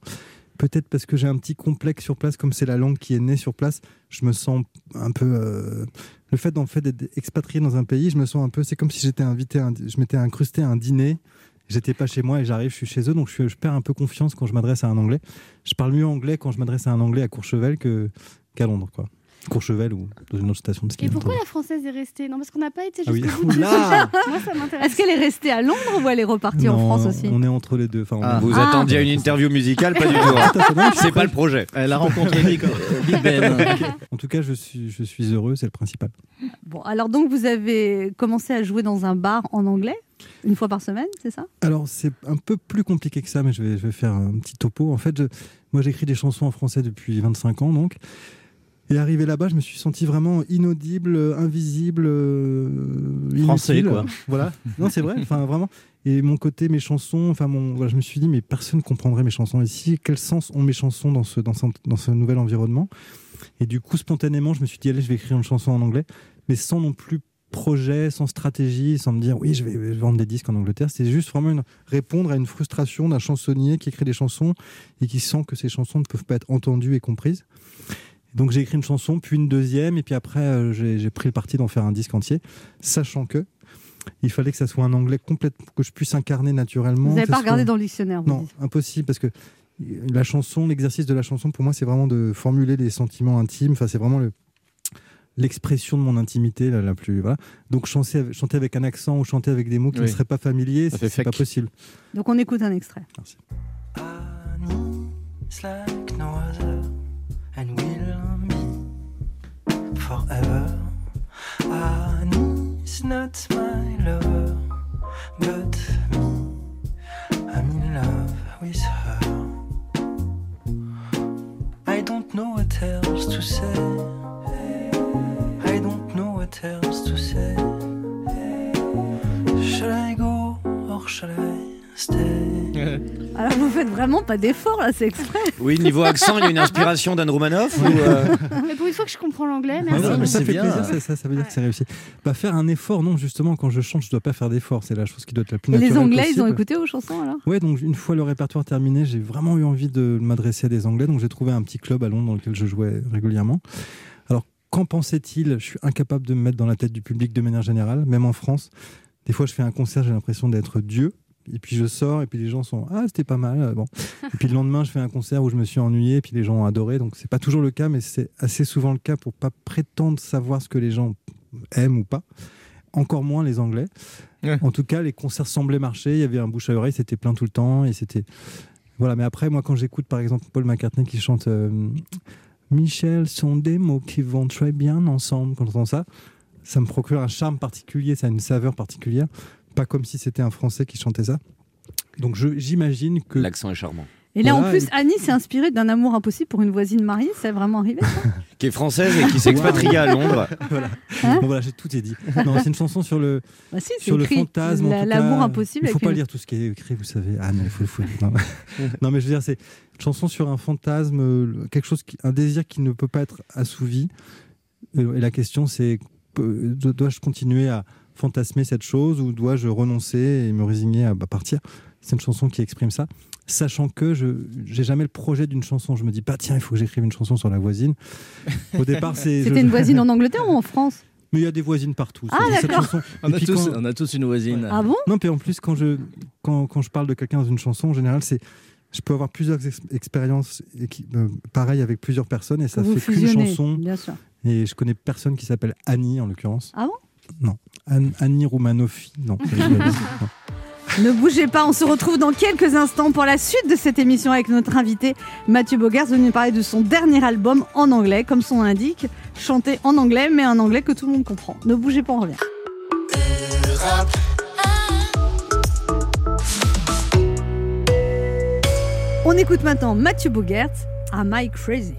Peut-être parce que j'ai un petit complexe sur place, comme c'est la langue qui est née sur place, je me sens un peu. euh, le fait d'en fait d'être expatrié dans un pays, je me sens un peu. C'est comme si j'étais invité, à un- je m'étais incrusté à un dîner. J'étais pas chez moi et j'arrive, je suis chez eux, donc je, perds un peu confiance quand je m'adresse à un anglais. Je parle mieux anglais quand je m'adresse à un anglais à Courchevel que qu'à Londres, quoi. Courchevel ou dans une autre station de ski. Et pourquoi la française est restée Non, parce qu'on n'a pas été Ah oui. jusqu'au bout ce Oula sujet. Moi, ça m'intéresse. Est-ce qu'elle est restée à Londres ou elle est repartie en Non, France aussi On est entre les deux. Enfin, on- Ah. Vous Ah. attendiez à une interview musicale Pas du tout. hein. Suis C'est pas le projet. Elle a rencontré Big, Big Ben. En tout cas, je suis, je suis heureux, c'est le principal. Bon, alors donc vous avez commencé à jouer dans un bar en anglais une fois par semaine, c'est ça? Alors, c'est un peu plus compliqué que ça, mais je vais, je vais faire un petit topo. En fait, je- moi, j'écris des chansons en français depuis 25 ans, donc. Et arrivé là-bas, je me suis senti vraiment inaudible, euh, invisible, euh, Français, quoi. Voilà. Non, c'est vrai. Enfin, vraiment. Et mon côté, mes chansons, enfin, mon, voilà, je me suis dit, mais personne comprendrait mes chansons ici. Quel sens ont mes chansons dans ce, dans ce, dans ce nouvel environnement? Et du coup, spontanément, je me suis dit, allez, je vais écrire une chanson en anglais, mais sans non plus projet, sans stratégie, sans me dire, oui, je vais, vendre des disques en Angleterre. C'est juste vraiment une, répondre à une frustration d'un chansonnier qui écrit des chansons et qui sent que ces chansons ne peuvent pas être entendues et comprises. Donc j'ai écrit une chanson, puis une deuxième, et puis après euh, j'ai pris le parti d'en faire un disque entier, sachant que il fallait que ça soit un anglais complète, que je puisse incarner naturellement. Vous n'avez pas regardé soit- dans le dictionnaire vous Non, dites. impossible, parce que la chanson, l'exercice de la chanson, pour moi, c'est vraiment de formuler des sentiments intimes. Enfin, c'est vraiment le- l'expression de mon intimité la, la plus. Voilà. Donc chanter, avec- chanter avec un accent ou chanter avec des mots qui Oui. ne seraient pas familiers, c'est pas possible. Donc on écoute un extrait. Merci. Forever. Annie's not my lover, but me, I'm in love with her. I don't know what else to say. I don't know what else to say. Should I go or should I stay? Alors vous faites vraiment pas d'effort là, c'est exprès. Oui, niveau accent, il y a une inspiration d'Anne Romanoff ou, euh, Mais pour une fois que je comprends l'anglais, Ah merci. non, mais ça fait bien. plaisir, ça, ça, ça veut dire que c'est réussi. Bah, faire un effort, non, justement, quand je chante, je dois pas faire d'effort. C'est la chose qui doit être la plus Et les naturelle Anglais, ils ont écouté vos chansons alors? Ouais, donc une fois le répertoire terminé, j'ai vraiment eu envie de m'adresser à des Anglais. Donc j'ai trouvé un petit club à Londres dans lequel je jouais régulièrement. Alors, qu'en pensait-il? Je suis incapable de me mettre dans la tête du public de manière générale, même en France. Des fois, je fais un concert, j'ai l'impression d'être Dieu. Et puis je sors, et puis les gens sont Ah, c'était pas mal. euh, Bon. Et puis le lendemain, je fais un concert où je me suis ennuyé, et puis les gens ont adoré. Donc c'est pas toujours le cas, mais c'est assez souvent le cas pour pas prétendre savoir ce que les gens aiment ou pas. Encore moins les Anglais. Ouais. En tout cas, les concerts semblaient marcher. Il y avait un bouche à oreille, c'était plein tout le temps. Et c'était. Voilà, mais après, moi, quand j'écoute par exemple Paul McCartney qui chante euh, Michel, sont des mots qui vont très bien ensemble, quand j'entends ça, ça me procure un charme particulier, ça a une saveur particulière. Pas comme si c'était un Français qui chantait ça. Donc je- j'imagine que. l'accent est charmant. Et là, en plus, Annie s'est inspirée d'un amour impossible pour une voisine mariée. C'est vraiment arrivé ça Qui est française et qui s'expatrie à Londres. voilà, Hein Bon, voilà j'ai tout est dit. Non, c'est une chanson sur le, Bah si, sur le fantasme. La- L'amour impossible. Il faut avec pas une- lire tout ce qui est écrit, vous savez. Ah non, il faut, il faut- non. Non, mais je veux dire, c'est une chanson sur un fantasme, euh, quelque chose, qui, un désir qui ne peut pas être assouvi. Euh, Et la question, c'est euh, do- dois-je continuer à fantasmer cette chose ou dois-je renoncer et me résigner à bah, partir? C'est une chanson qui exprime ça. Sachant que je j'ai jamais le projet d'une chanson, je me dis pas tiens il faut que j'écrive une chanson sur la voisine. Au départ c'est je- C'était une voisine en Angleterre ou en France? Mais il y a des voisines partout. Ah, d'accord. chanson- On a, tous, quand- on a tous une voisine. Ah bon? Non, puis en plus, quand je, quand, quand je parle de quelqu'un dans une chanson, en général, c'est. Je peux avoir plusieurs ex- expériences euh, pareilles avec plusieurs personnes et ça Vous fait qu'une chanson. bien sûr. Et je connais personne qui s'appelle Annie en l'occurrence. Ah bon? Non. Anne- Annie Roumanofi. Non. Ne bougez pas, on se retrouve dans quelques instants pour la suite de cette émission avec notre invité Mathieu Bogart, venu parler de son dernier album en anglais, comme son nom l'indique, chanté en anglais, mais un anglais que tout le monde comprend. Ne bougez pas, on revient. On écoute maintenant Mathieu Bogart, Am I Crazy?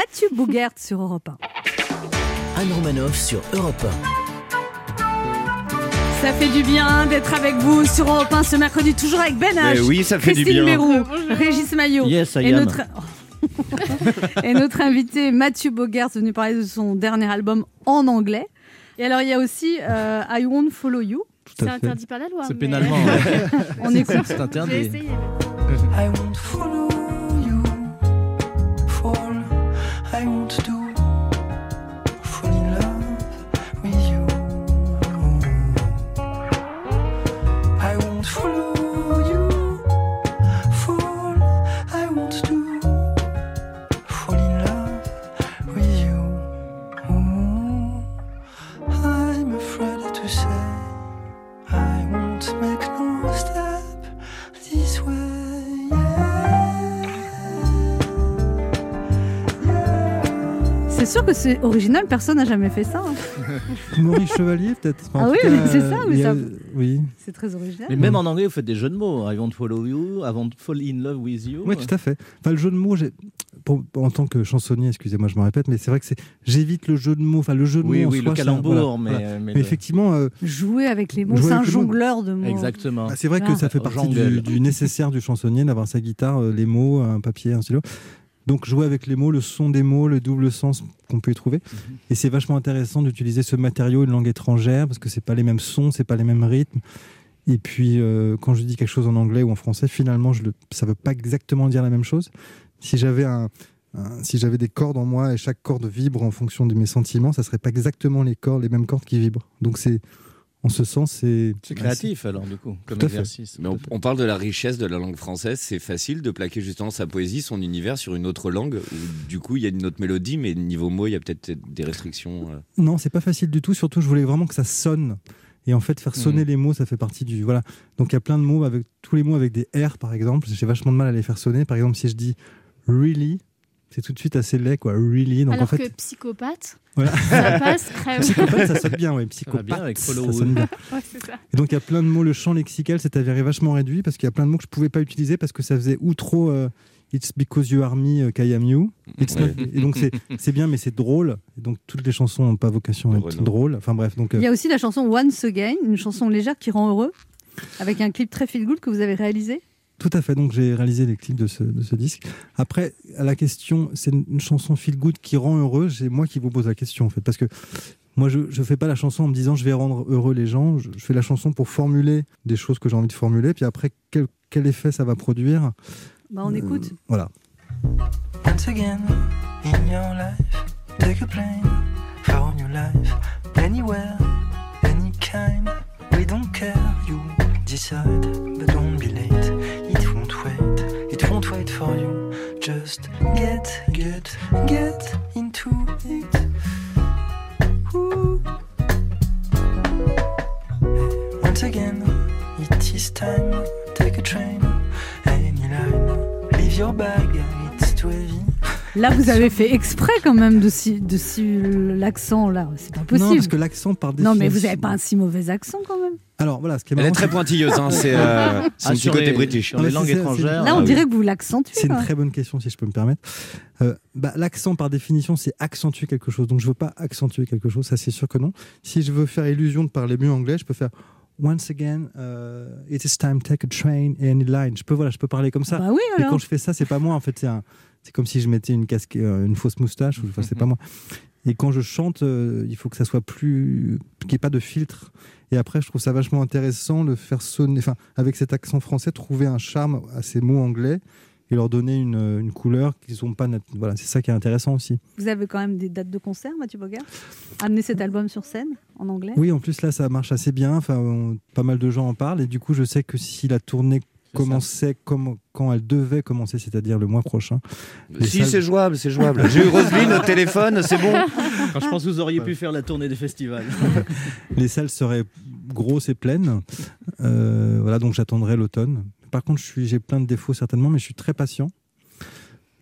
Mathieu Bougert sur Europe 1. Anne Romanoff sur Europe Ça fait du bien d'être avec vous sur Europe 1 ce mercredi, toujours avec Ben H. Mais oui, ça fait du Christine bien. Mérou, Régis Maillot. Yes, I et, am. notre... et notre invité Mathieu Bogert venu parler de son dernier album en anglais. Et alors il y a aussi euh, I Won't Follow You. C'est interdit par la loi. C'est mais- pénalement. ouais. On écoute. C'est interdit. I won't follow sûr que c'est original, personne n'a jamais fait ça. hein. Maurice Chevalier, peut-être. Ah oui, cas, mais c'est ça, mais il y a- ça- Oui. C'est très original. Mais même en anglais, vous faites des jeux de mots. I won't follow you, I won't fall in love with you. Oui, tout à fait. Enfin, le jeu de mots, pour- en tant que chansonnier, excusez-moi, je me répète, mais c'est vrai que c'est j'évite le jeu de mots. Enfin, le jeu de Oui, mots. en oui, le calembour, voilà, mais, voilà. mais Mais le- effectivement, euh, Jouer avec les mots, c'est un jongleur de mots. Exactement. bah, c'est vrai que Ah. ça fait partie du nécessaire du chansonnier d'avoir sa guitare, euh, les mots, un papier, un stylo. Donc jouer avec les mots, le son des mots, le double sens qu'on peut y trouver. Mhm. Et c'est vachement intéressant d'utiliser ce matériau, une langue étrangère, parce que c'est pas les mêmes sons, c'est pas les mêmes rythmes. Et puis euh, quand je dis quelque chose en anglais ou en français, finalement, je le, ça veut pas exactement dire la même chose. Si j'avais un, un- si j'avais des cordes en moi et chaque corde vibre en fonction de mes sentiments, ça serait pas exactement les cordes, les mêmes cordes qui vibrent. Donc c'est, en ce sens, c'est C'est créatif alors du coup, comme exercice. Mais on, on parle de la richesse de la langue française. C'est facile de plaquer justement sa poésie, son univers sur une autre langue. Où, du coup, il y a une autre mélodie, mais niveau mots, il y a peut-être des restrictions. euh. Non, c'est pas facile du tout. Surtout, je voulais vraiment que ça sonne. Et en fait, faire sonner Mhm. les mots, ça fait partie du. Voilà. Donc, il y a plein de mots, avec tous les mots avec des R, par exemple. J'ai vachement de mal à les faire sonner. Par exemple, si je dis really, c'est tout de suite assez laid, quoi. Really? Donc, Alors en fait. que psychopathe, Voilà. ça passe crème. Psychopathe, ça sonne bien. Ça va Psychopathe, bien avec ça sonne bien. Ouais, ça. Et donc, il y a plein de mots. Le champ lexical s'est avéré vachement réduit parce qu'il y a plein de mots que je pouvais pas utiliser parce que ça faisait ou trop. euh, It's because you are me, euh, I am you. It's Ouais. not- Et donc, c'est c'est bien, mais c'est drôle. Et donc, toutes les chansons n'ont pas vocation à être Renaud. drôles. Enfin, bref. Donc, euh, Il y a aussi la chanson Once Again, une chanson légère qui rend heureux, avec un clip très feel good que vous avez réalisé. Tout à fait. Donc j'ai réalisé les clips de ce, de ce disque. Après, à la question, c'est une, chanson feel good qui rend heureux. C'est moi qui vous pose la question en fait, parce que moi je je fais pas la chanson en me disant je vais rendre heureux les gens. Je, je fais la chanson pour formuler des choses que j'ai envie de formuler. Puis après, quel, quel effet ça va produire? Bah, on Euh, écoute. Voilà. Once again in your life, take a plane for your life, anywhere, any kind. We don't care, you decide, but don't be wait for you. Just get, get, get into it. Ooh. Once again, it is time. Take a train, any line. Leave your bag, it's too heavy. Là, vous avez fait exprès quand même de si, de si l'accent là. C'est pas possible. Non, parce que l'accent par Non, définition. mais vous avez pas un si mauvais accent quand même. Alors voilà, ce qui est Elle est très pointilleuse, hein, c'est euh, c'est Ah, un petit côté les- british. sur les langues étrangères. Là, on oui. dirait que vous l'accentuez. C'est une quoi. très bonne question, si je peux me permettre. Euh, bah, L'accent, par définition, c'est accentuer quelque chose. Donc, je veux pas accentuer quelque chose, ça, c'est sûr que non. Si je veux faire illusion de parler mieux anglais, je peux faire Once again, uh, it is time to take a train and line. Je peux, voilà, je peux parler comme ça. Bah oui, Et quand je fais ça, c'est pas moi, en fait, c'est un. C'est comme si je mettais une casque, euh, une fausse moustache. ou- Enfin, c'est pas moi. Et quand je chante, euh, il faut que ça soit plus, qu'il n'y ait pas de filtre. Et après, je trouve ça vachement intéressant de faire sonner, enfin, avec cet accent français, trouver un charme à ces mots anglais et leur donner une, une couleur qui sont pas nat- Voilà, c'est ça qui est intéressant aussi. Vous avez quand même des dates de concert, Mathieu Bogart? Amener cet album sur scène en anglais? Oui, en plus là, ça marche assez bien. Enfin, on- pas mal de gens en parlent et du coup, je sais que si la tournée commençait comme quand elle devait commencer, c'est-à-dire le mois prochain. les Si, salles- c'est jouable, c'est jouable. J'ai eu Roselyne au téléphone, c'est bon. Quand je pense que vous auriez pu faire la tournée des festivals. les salles seraient grosses et pleines. Euh, voilà, donc j'attendrai l'automne. Par contre, j'ai plein de défauts certainement, mais je suis très patient.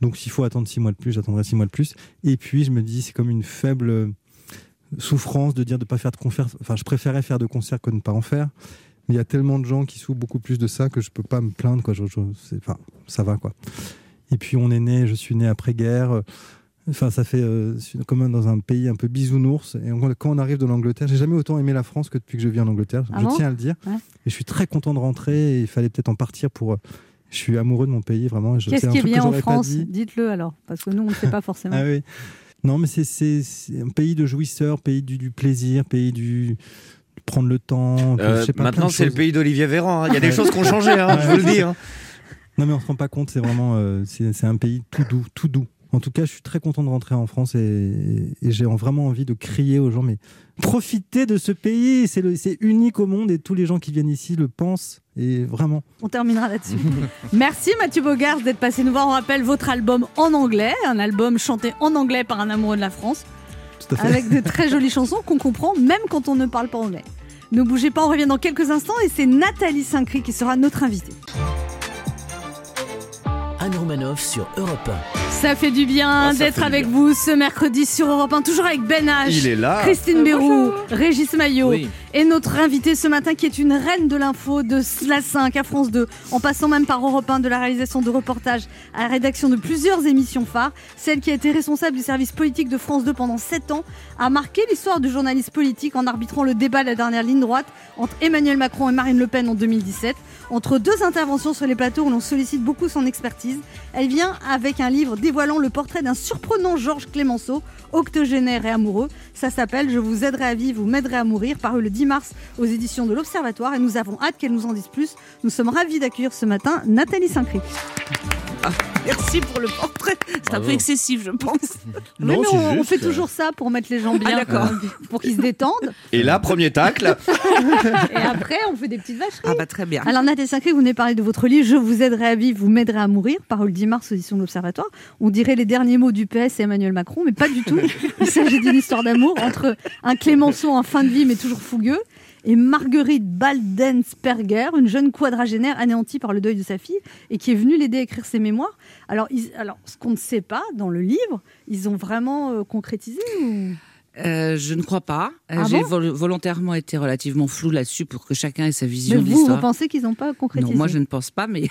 Donc s'il faut attendre six mois de plus, j'attendrai six mois de plus. Et puis je me dis, c'est comme une faible euh, souffrance de dire de pas faire de concert. Enfin, je préférais faire de concerts que de ne pas en faire. Mais il y a tellement de gens qui souffrent beaucoup plus de ça que je peux pas me plaindre. Quoi. Enfin, ça va quoi. Et puis on est né, je suis né après-guerre. Enfin, ça fait euh, comme dans un pays un peu bisounours. Et on- quand on arrive de l'Angleterre, j'ai jamais autant aimé la France que depuis que je vis en Angleterre. Ah je bon? tiens à le dire. Ouais. Et je suis très content de rentrer. Et il fallait peut-être en partir pour. euh, je suis amoureux de mon pays, vraiment. Qu'est-ce qui est bien en France? dit. Dites-le alors, parce que nous, on ne sait pas forcément. Ah oui. Non, mais c'est- un pays de jouisseurs, pays du, du plaisir, pays du de prendre le temps. Euh, je sais pas, plein maintenant, c'est le pays d'Olivier Véran. hein. Il y a des choses qui ont changé, hein, je vous le dis. hein. Non, mais on se rend pas compte, c'est vraiment euh, c'est un pays tout doux, tout doux. En tout cas, je suis très content de rentrer en France et, et j'ai vraiment envie de crier aux gens, mais profitez de ce pays, c'est unique au monde et tous les gens qui viennent ici le pensent et vraiment. On terminera là-dessus. Merci Mathieu Bogart d'être passé nous voir. On rappelle votre album en anglais, un album chanté en anglais par un amoureux de la France, Tout à fait. avec de très jolies chansons qu'on comprend même quand on ne parle pas anglais. Ne bougez pas, on revient dans quelques instants et c'est Nathalie Saint-Cry qui sera notre invitée. Anne Romanoff sur Europe Ça fait du bien ça d'être avec bien. vous ce mercredi sur Europe 1, toujours avec Ben H. Il est là. Christine Bérou, Régis Maillot Oui. Et notre invitée ce matin qui est une reine de l'info de la 5 à France 2, en passant même par Europe 1 de la réalisation de reportages à la rédaction de plusieurs émissions phares. Celle qui a été responsable du service politique de France 2 pendant 7 ans a marqué l'histoire du journaliste politique en arbitrant le débat de la dernière ligne droite entre Emmanuel Macron et Marine Le Pen en 2017. Entre deux interventions sur les plateaux où l'on sollicite beaucoup son expertise, elle vient avec un livre dévoilant le portrait d'un surprenant Georges Clémenceau, octogénaire et amoureux. Ça s'appelle Je vous aiderai à vivre, vous m'aiderez à mourir, paru le 10 mars aux éditions de l'Observatoire et nous avons hâte qu'elle nous en dise plus. Nous sommes ravis d'accueillir ce matin Nathalie Saint-Cry. Merci pour le portrait. C'est un peu excessif, je pense. Mais Non, nous, c'est on, juste, fait toujours ça pour mettre les gens bien, Ah, d'accord. euh, pour qu'ils se détendent. Et là, premier tacle. Et après, on fait des petites vacheries. Ah bah très bien. Alors Nathalie Saint-Cry, vous venez parler de votre livre Je vous aiderai à vivre, vous m'aiderez à mourir, paru le 10 mars aux éditions de l'Observatoire. On dirait les derniers mots du PS et Emmanuel Macron, mais pas du tout. Il s'agit d'une histoire d'amour entre un Clémenceau en fin de vie mais toujours fougueux et Marguerite Baldensperger, une jeune quadragénaire anéantie par le deuil de sa fille et qui est venue l'aider à écrire ses mémoires. Alors, ils- alors ce qu'on ne sait pas dans le livre, ils ont vraiment euh, concrétisé ou... Euh, je ne crois pas. Euh, Ah J'ai bon? vol- volontairement été relativement flou là-dessus pour que chacun ait sa Mais vision de vous, vous pensez qu'ils n'ont pas concrétisé Non, moi je ne pense pas, mais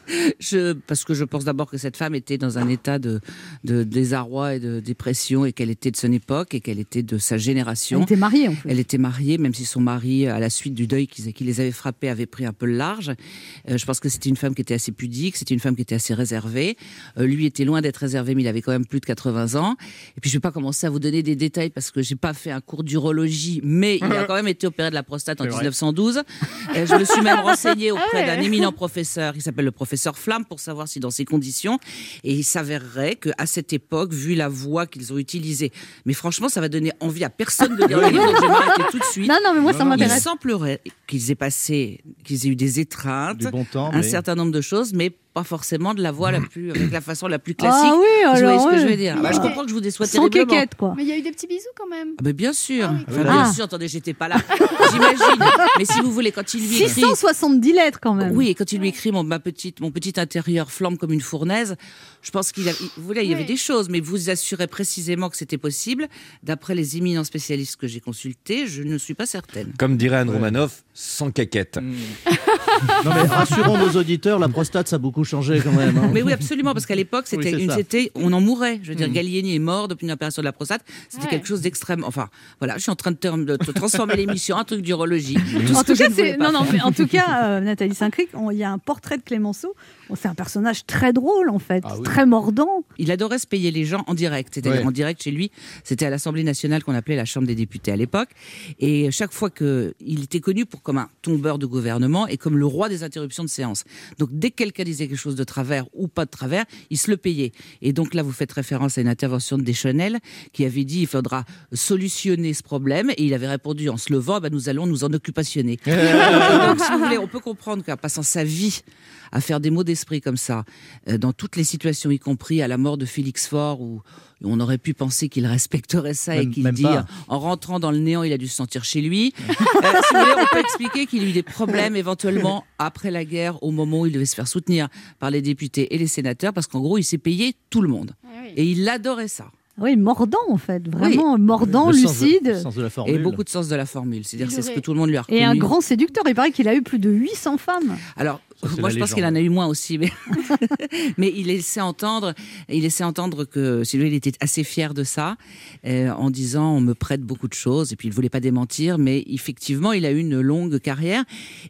je, parce que je pense d'abord que cette femme était dans un état de, de désarroi et de dépression et qu'elle était de son époque et qu'elle était de sa génération. Elle était mariée en fait. Elle était mariée, même si son mari, à la suite du deuil qui, qui les avait frappés, avait pris un peu le large. Euh, je pense que c'était une femme qui était assez pudique, c'était une femme qui était assez réservée. Euh, lui était loin d'être réservé, mais il avait quand même plus de 80 ans. Et puis je vais pas commencer à vous donner des détails parce que j'ai pas fait un cours d'urologie, mais il a quand même été opéré de la prostate en C'est vrai. 1912. Euh, je me suis même renseignée auprès Ah d'un éminent professeur qui s'appelle le professeur professeur Flamme pour savoir si dans ces conditions, et il s'avérerait qu'à cette époque, vu la voix qu'ils ont utilisée, mais franchement, ça va donner envie à personne de lire le livre, donc je vais m'arrêter tout de suite. Non, non, mais moi, ça Il m'intéresse. semblerait qu'ils aient passé, qu'ils aient eu des étreintes, Du bon temps, un mais- certain nombre de choses, mais pas forcément de la voix la plus, avec la façon la plus classique. Ah oui, vous voyez alors, ce que je veux dire Bah, Je Ah. comprends que je vous déçois Sans terriblement. quéquette, quoi. Mais il y a eu des petits bisous quand même. Ah, mais bien sûr. Ah oui. Enfin, Ah. bien sûr, attendez, j'étais pas là. J'imagine. Mais si vous voulez, quand il lui écrit. 670 lettres, quand même. Oui, et quand il lui écrit mon, ma petite, mon petit intérieur flambe comme une fournaise, je pense qu'il vous voyez, il y avait Oui. des choses, mais vous assurez précisément que c'était possible. D'après les éminents spécialistes que j'ai consultés, je ne suis pas certaine. Comme dirait Anne Romanoff, sans caquette. Non mais rassurons nos auditeurs, la prostate ça a beaucoup changé quand même. hein. Mais oui, absolument, parce qu'à l'époque, Oui, c'était, ça. c'était, on en mourait. Je veux dire, Mm. Gallieni est mort depuis une opération de la prostate. C'était Ouais. quelque chose d'extrême. Enfin, voilà, je suis en train de, te- de te transformer l'émission en un truc d'urologie. En tout cas, non, non, mais en tout cas, euh, Nathalie Saint-Cric, il y a un portrait de Clémenceau. Bon, c'est un personnage très drôle en fait, Ah oui. très mordant. Il adorait se payer les gens en direct, c'est-à-dire Ouais. en direct chez lui. C'était à l'Assemblée nationale qu'on appelait la Chambre des députés à l'époque. Et chaque fois que il était connu pour comme un tombeur de gouvernement et comme le roi des interruptions de séance. Donc dès que quelqu'un disait quelque chose de travers ou pas de travers, il se le payait. Et donc là, vous faites référence à une intervention de Deschanel qui avait dit il faudra solutionner ce problème. Et il avait répondu en se levant, bah, nous allons nous en occupationner. Donc, si vous voulez, on peut comprendre qu'en passant sa vie à faire des mots d'esprit comme ça, euh, dans toutes les situations, y compris à la mort de Félix Faure, où on aurait pu penser qu'il respecterait ça et qu'il dit, pas. euh, en rentrant dans le néant, il a dû se sentir chez lui. Euh, si vous voulez, on peut expliquer qu'il a eu des problèmes éventuellement après la guerre, au moment où il devait se faire soutenir par les députés et les sénateurs, parce qu'en gros, il s'est payé tout le monde. Ah oui. Et il adorait ça. Oui, mordant en fait, vraiment mordant, Le sens de- lucide. le sens de la formule. Et beaucoup de sens de la formule. C'est-à-dire que c'est ce que tout le monde lui a reconnu. Et un grand séducteur. Il paraît qu'il a eu plus de 800 femmes. Alors, moi, je pense qu'il en a eu moins aussi, mais, mais il laissait entendre, il laissait entendre que, voulez, il était assez fier de ça, euh, en disant on me prête beaucoup de choses, et puis il voulait pas démentir, mais effectivement, il a eu une longue carrière,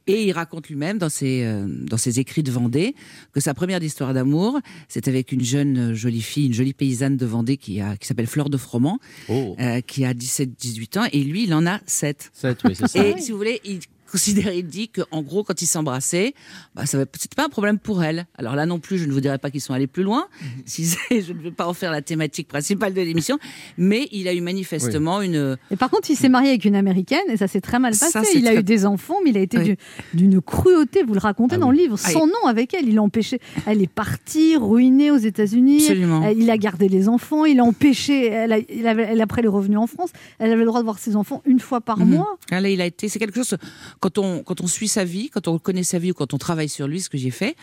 et il raconte lui-même dans ses euh, dans ses écrits de Vendée que sa première histoire d'amour, c'est avec une jeune euh, jolie fille, une jolie paysanne de Vendée qui a qui s'appelle Fleur de Froment, Oh, euh, qui a 17-18 ans, et lui, il en a 7. 7, oui, c'est ça. Et si vous voulez, il considère, il dit qu'en gros, quand ils s'embrassaient, bah, ça c'était pas un problème pour elle. Alors là non plus, je ne vous dirai pas qu'ils sont allés plus loin. Si c'est- je ne vais pas en faire la thématique principale de l'émission, mais il a eu manifestement une. Et par contre, il s'est marié avec une américaine et ça s'est très mal passé. il a eu des enfants, mais il a été Oui. d'une cruauté. Vous le racontez Ah dans oui. le livre. Ah, Sans nom avec elle, il a empêché. Elle est partie, ruinée aux États-Unis. Absolument. Euh, Il a gardé les enfants. Il a empêché. Elle, a, il avait- elle après les revenus en France. Elle avait le droit de voir ses enfants une fois par Mhm. mois. Ah, Là, il a été. C'est quelque chose. Quand on quand on suit sa vie, quand on connaît sa vie ou quand on travaille sur lui, ce que j'ai fait.